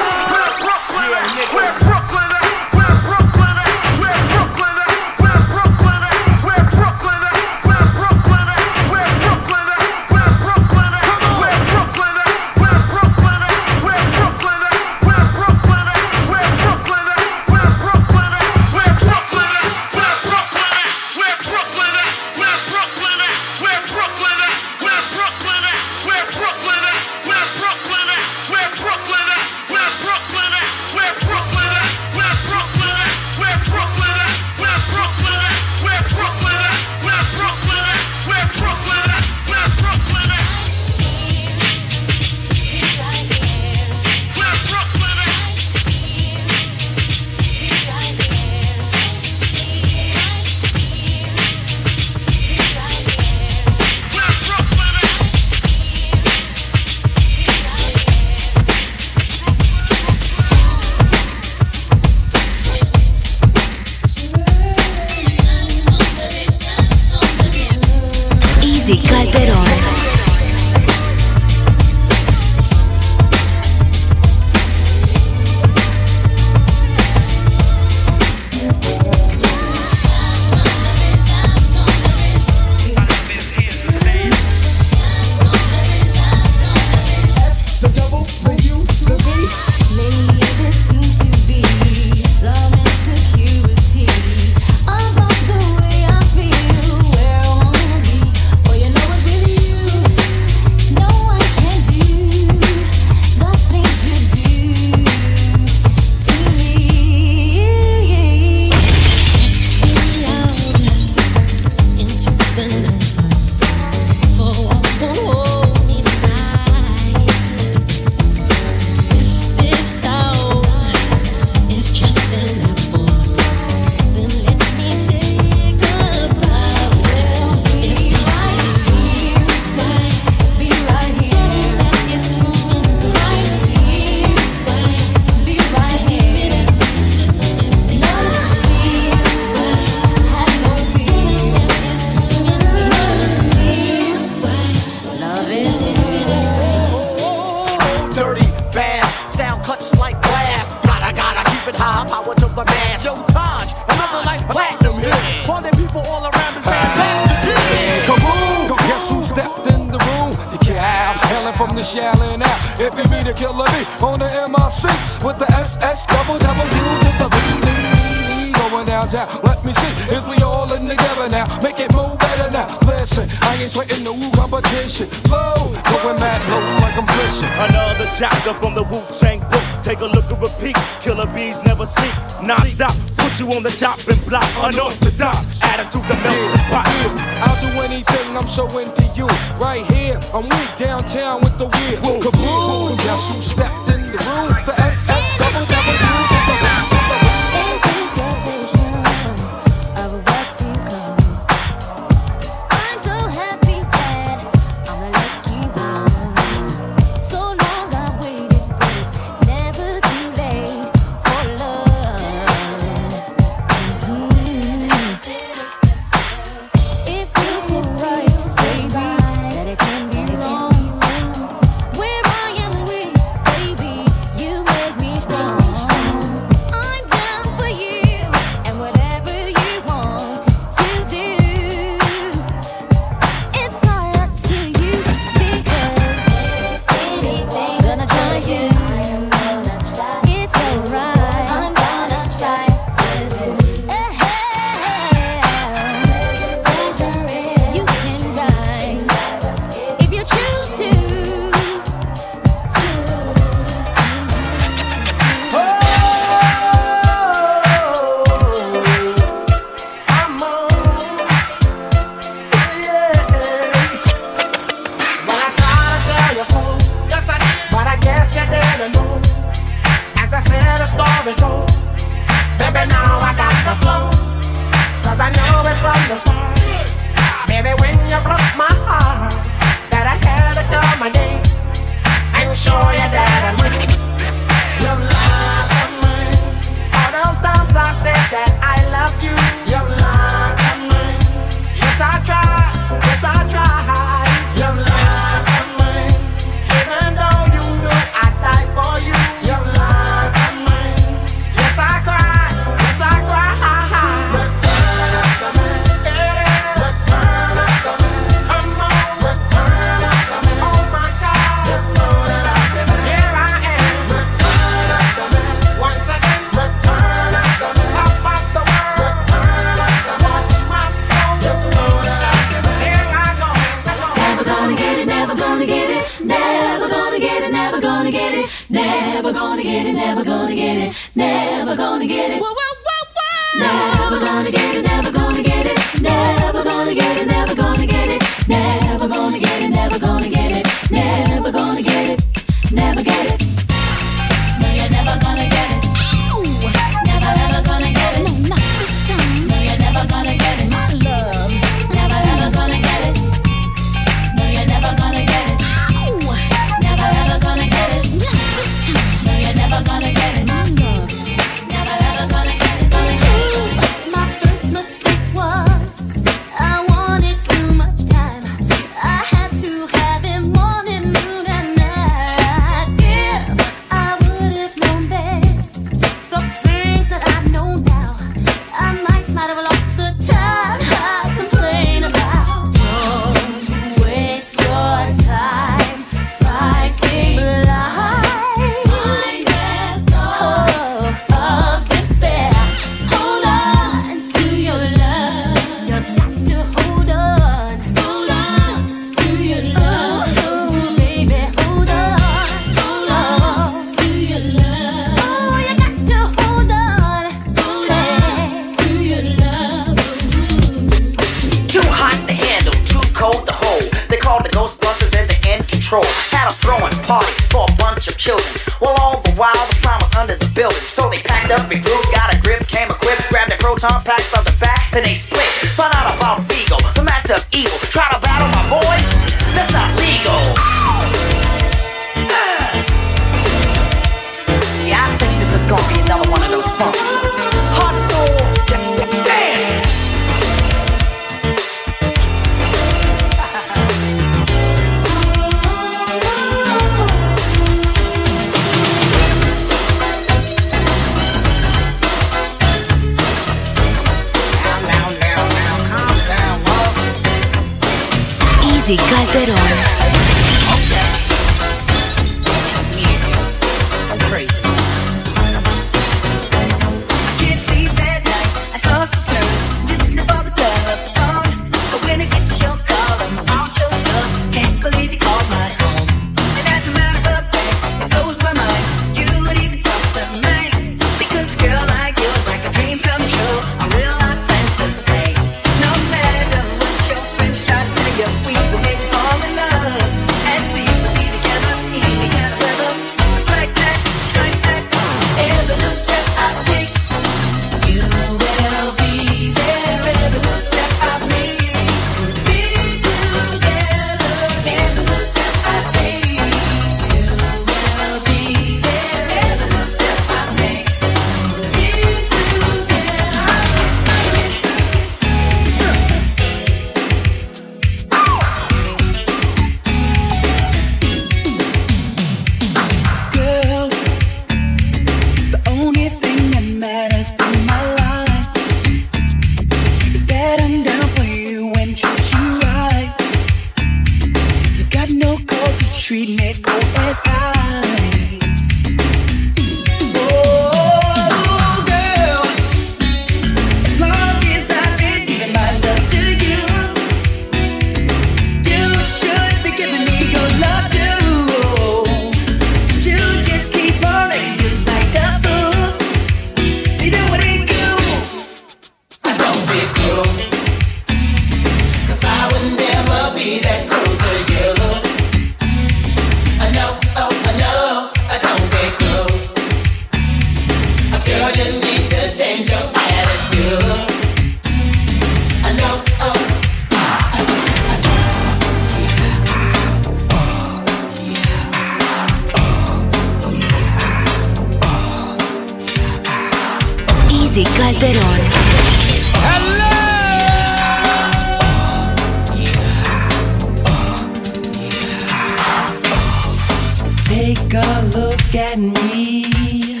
Take a look at me.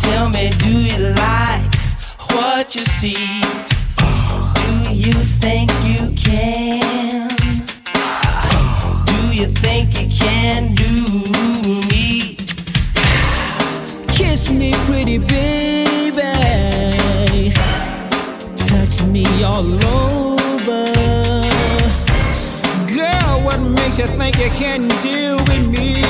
Tell me, do you like what you see? Do you think you can? Do you think you can do me? Kiss me, pretty baby. Touch me all over. Girl, what makes you think you can do with me?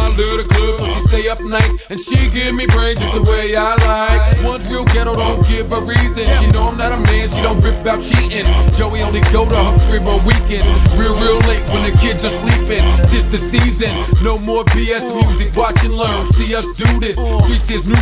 My little club, she stay up nights. And she give me brains just the way I like. One's real ghetto, don't give a reason. She know I'm not a man, she don't rip about cheating. Joey only go to her crib on weekends. Real, real late when the kids are sleeping. Tis the season, no more BS music. Watch and learn, see us do this. Reach his new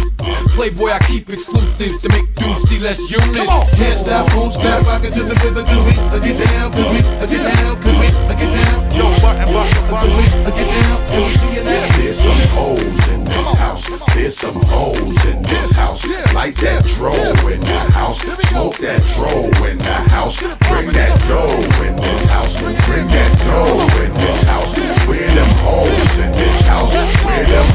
Playboy, I keep exclusives to make dudes see less unit. Can't stop, won't stop, rock it to the rhythm, cause we uh, get down, cause we I get down, cause we I get down. Joe Button, Button, Button, we down, and we see you now. There's some hoes in this house. There's some hoes in this house. Light that in the house. Smoke that in the house. Bring that dough in this house. Bring that dough in this house. Where them hoes in this house? Where them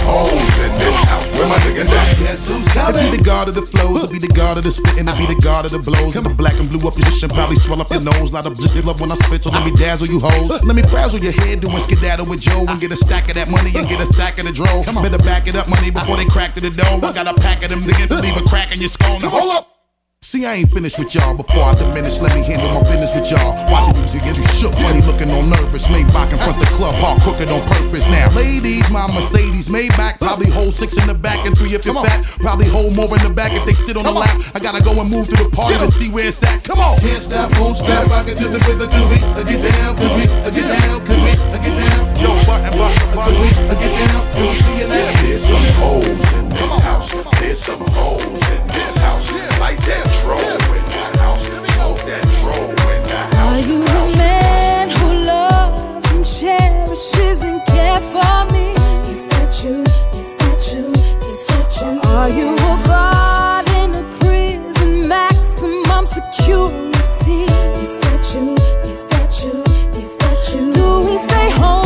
in this house? Where my niggas at? Guess who's coming? I be the god of the flows, I be the god of the spitting, I be the god of the blows. The black and blue up position, probably swell up your nose. Lot of just love when I spit, so let me dazzle you hoes. Let me frazzle your head, doing skedaddle with Joe and get a stack of that money and get a stack of the dro. Better back it up, money before they crack to the door. I got a pack of them niggas to leave a crack in your skull. Now hold up. See, I ain't finished with y'all before I diminish. Let me handle my business with y'all. Watching you get you shook, money looking all nervous. Maybach in front the club, hard crooked on purpose. Now, ladies, my Mercedes Maybach probably hold six in the back and three if you're fat. Probably hold more in the back if they sit on the lap. I gotta go and move to the party to see where it's at. Come on. Can't stop, won't stop, rock it to the rhythm, cause we uh, get down, cause we uh, get down, cause we uh, get down. Joe Button, Button, Button, we uh, get down, and we see you now. There's some hoes in this house. There's some hoes in this Are you man who loves and cherishes and cares for me? Is that you? Is that you? Is that you? Are you a guard in a prison, maximum security? Is that you? Is that you? Is that you? Do we stay home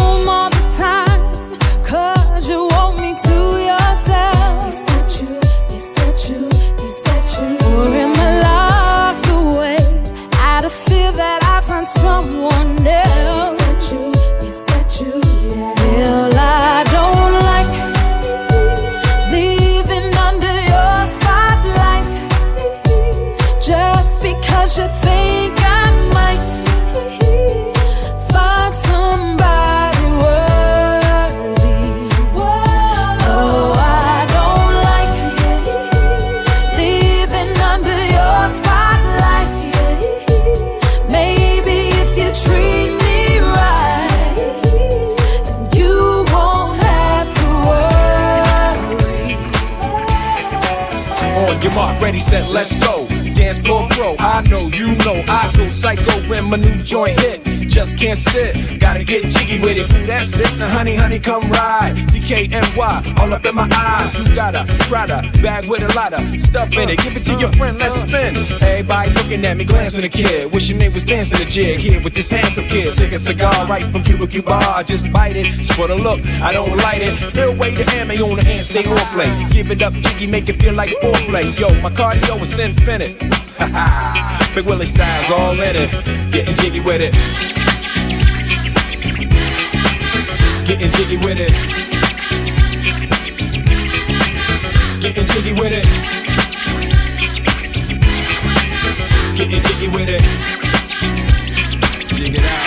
let's go. Dance floor pro, I know, you know, I go psycho when my new joint hit. Just can't sit, gotta get jiggy with it. That's it, now honey, honey, come ride. DKNY, all up in my eye. You got a Prada bag with a lot of stuff in it. Give it to your friend, let's spin. Everybody looking at me, glancing a kid. Wishing they was dancing a jig here with this handsome kid. Sick a cigar right from Cuba Cuba. I just bite it. It's for the look, I don't light it. Way to ammo on the hand, stay on play. Give it up, jiggy, make it feel like foreplay. Yo, my cardio is infinite. [LAUGHS] Big Willie styles all in it. Getting jiggy with it. Getting jiggy with it. Getting jiggy with it. Getting jiggy with it. Jig it out.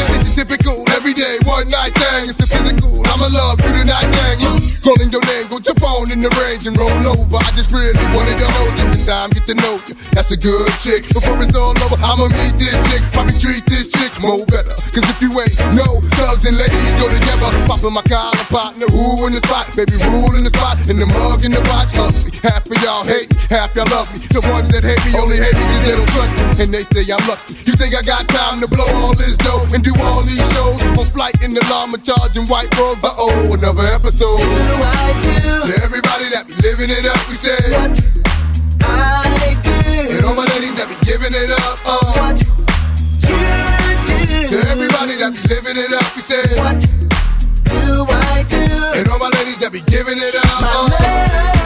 typical, everyday, one night thing. It's a physical, I'ma love you tonight, gang. You calling your name, go jump on in the range and roll over. I just really wanted to hold you in time, get to know you. That's a good chick. Before it's all over, I'ma meet this chick, probably treat this chick more better. Cause if you ain't no thugs and ladies go together, popping my collar partner, who in the spot, baby, rule in the spot, in the mug in the watch, ugly. Half of y'all hate me, half y'all love me. The ones that hate me only hate me cause they don't trust me, and they say I'm lucky. You think I got time to blow all this dough and do all these shows on flight in the llama charging white? Uh oh, another episode. To everybody that be living it up, we say what I do. And all my ladies that be giving it up, uh. What you do. To everybody that be living it up, we say what do I do? And all my ladies that be giving it up, uh. I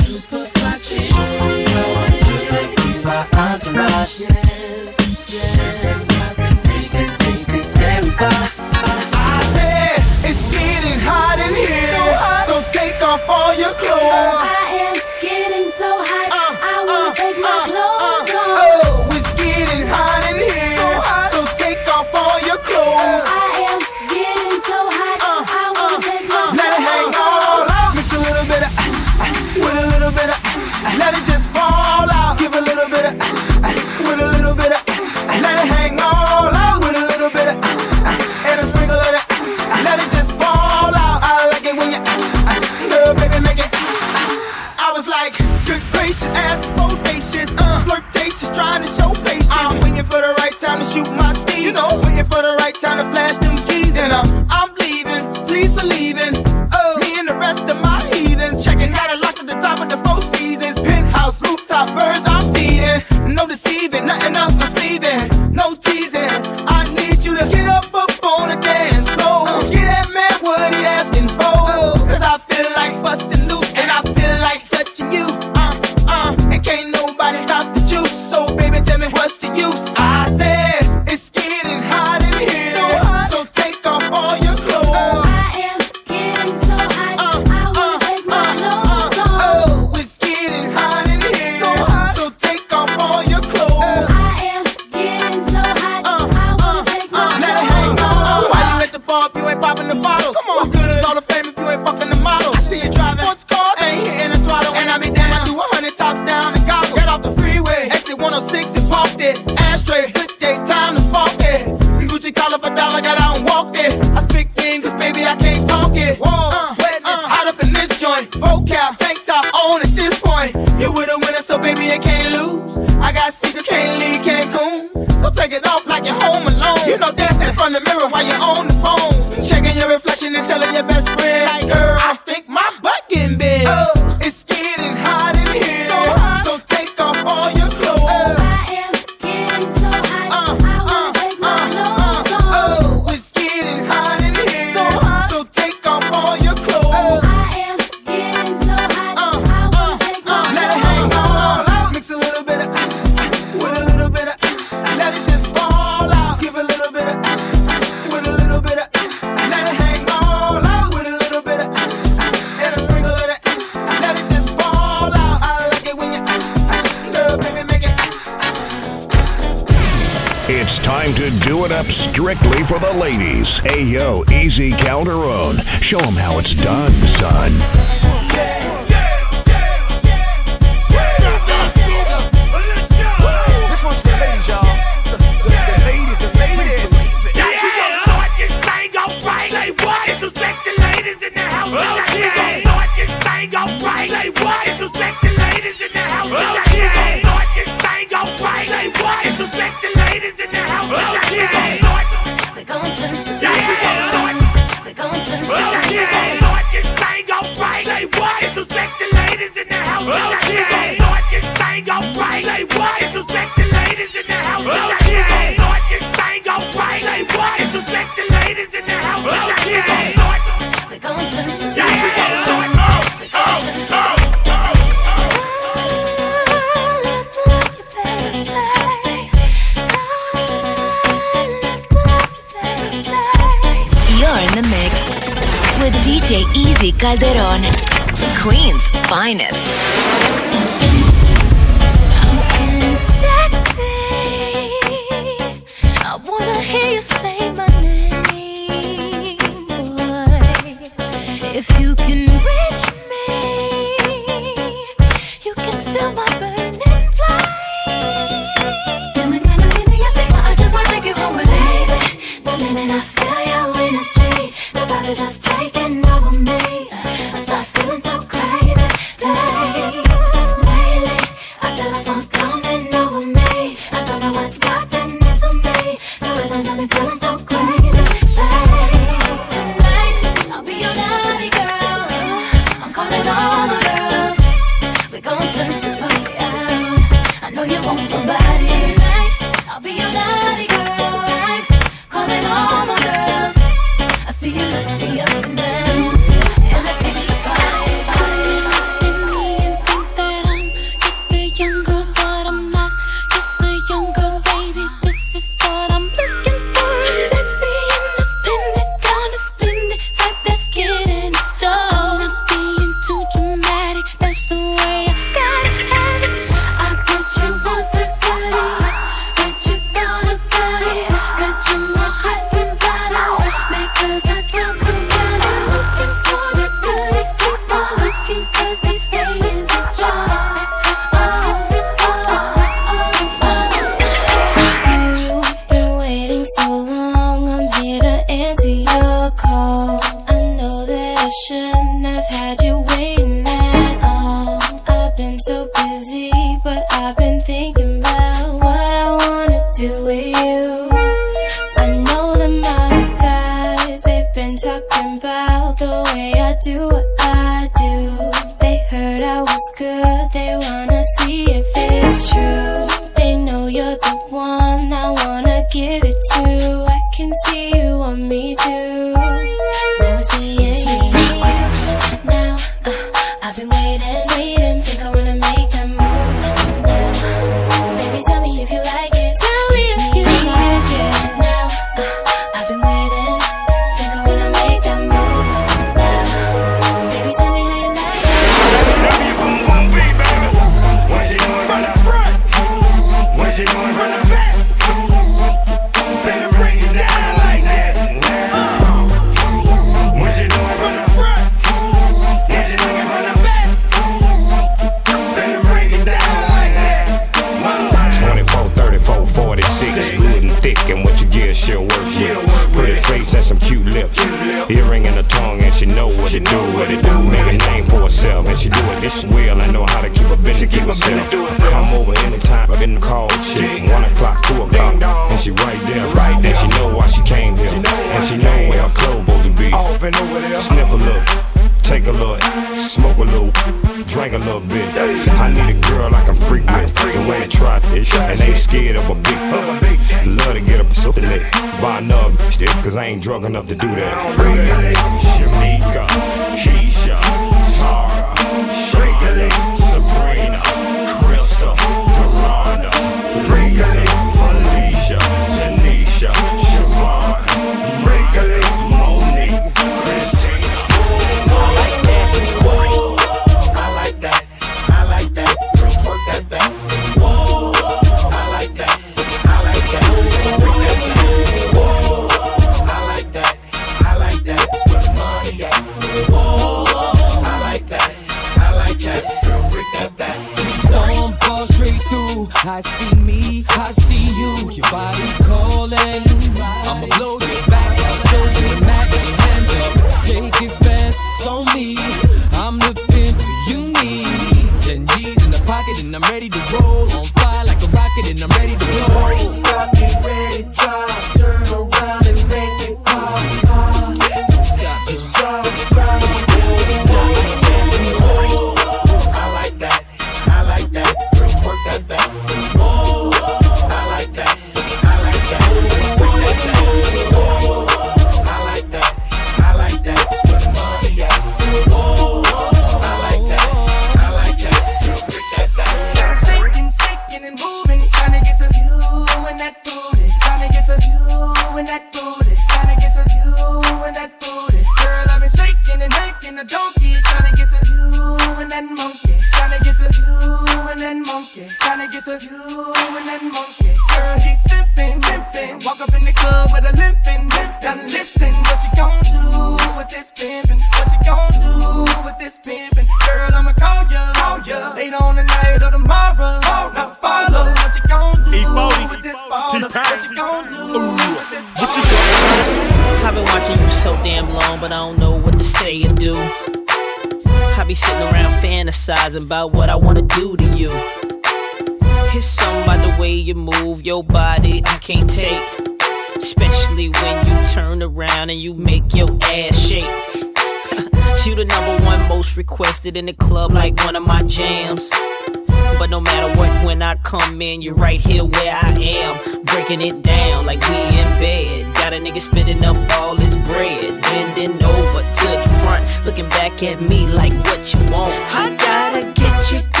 back at me like what you want. I gotta get you.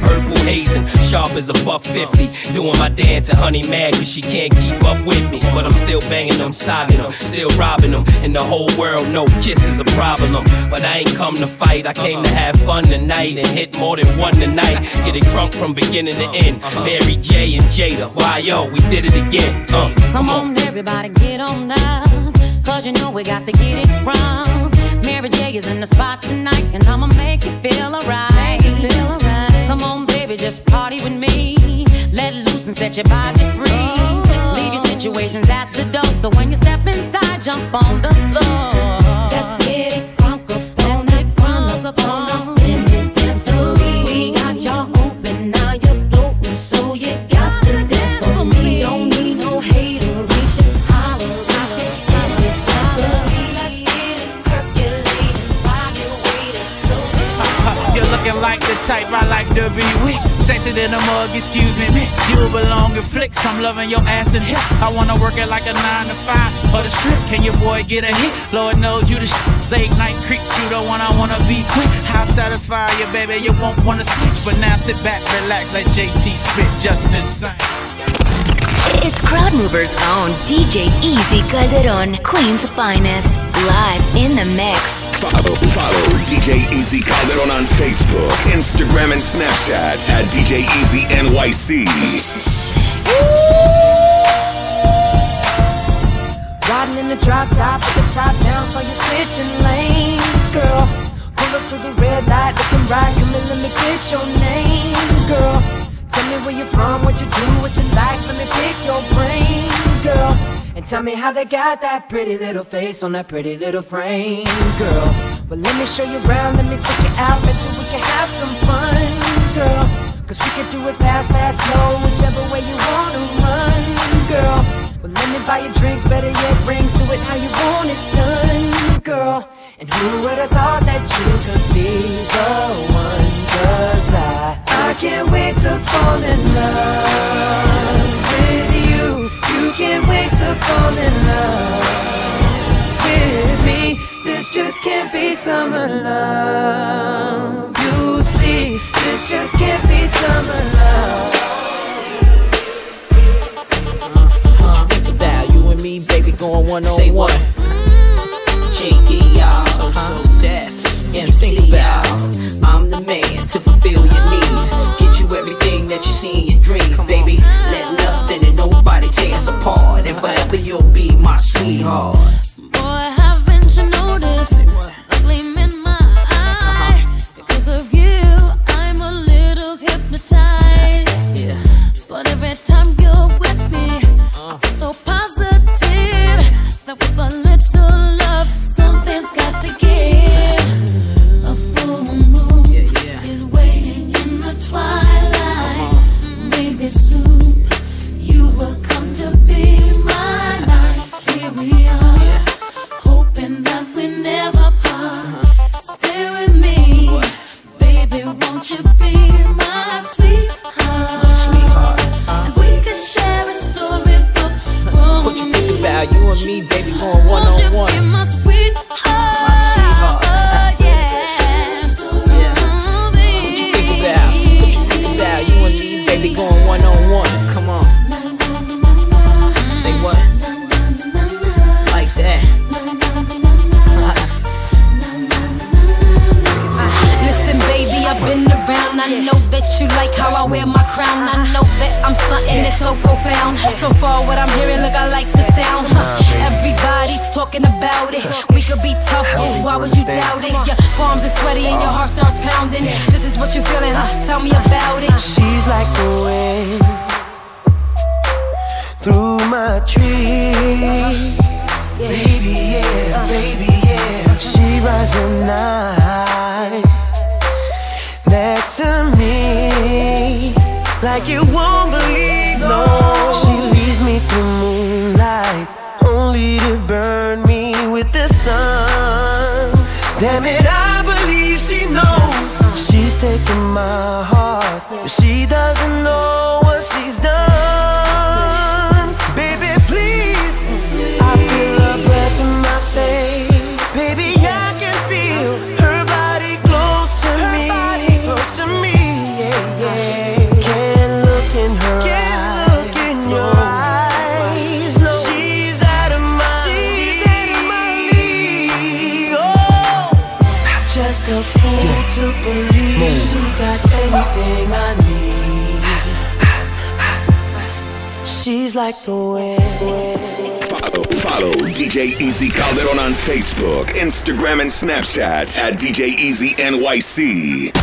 Purple hazing. Sharp as a buck 50. Doing my dance and honey mad cause she can't keep up with me. But I'm still banging them, sogging them, still robbing them. And the whole world know kiss is a problem. But I ain't come to fight, I came to have fun tonight and hit more than one tonight. Get drunk from beginning to end. Mary J and Jada, why yo, we did it again. Uh, Come on, everybody, get on up. Cause you know we got to get it wrong. Mary J is in the spot tonight, and I'ma make you feel alright. Feel alright. Come on, baby, just party with me. Let loose and set your body free. Leave your situations at the door, so when you step inside, jump on the floor. Let's get it crunk up on it, crunk up on it. In this dancery, we got y'all open, now you're floating, so you got to dance for me. Don't need no hateration, holleration. In this dancery, let's get it percolating while you're waiting. So You're looking like the type I like to be weak. Sexy than a mug, excuse me, miss. You belong in flicks. I'm loving your ass and hips. I wanna work it like a nine to five or the strip. Can your boy get a hit? Lord knows you the sh- late night creep. You the one I wanna be quick. How satisfy you, baby? You won't wanna switch. But now sit back, relax, let JT spit just insane. It's Crowd Movers' own DJ Easy Calderon, Queen's finest, live in the mix. Follow, follow DJ Easy Calderon on Facebook, Instagram, and Snapchat at DJ Easy NYC. Riding in the drop top with the top down, so you're switching lanes, girl. Pull up to the red light, looking right, come and let me get your name, girl. Tell me where you're from, what you do, what you like, let me pick your brain, girl. And tell me how they got that pretty little face on that pretty little frame, girl. But let me show you around, let me take you out, bet you we can have some fun, girl. Cause we can do it fast, fast, slow, whichever way you wanna run, girl. Well, let me buy you drinks, better yet, rings, do it how you want it done, girl. And who would have thought that you could be the one? Cause I, I can't wait to fall in love with you. You can't wait to fall in love with me. This just can't be summer love. You see, this just can't be summer love. Think about you and me, baby, going one on one. Cheeky, y'all. So, so deaf. MC. I'm the man to fulfill your needs. Get you everything that you see in your dream, baby. Let nothing and nobody tear us apart. And forever you'll be my sweetheart. tree. Follow, follow DJ Easy Calderon on Facebook, Instagram, and Snapchat at DJ Easy NYC.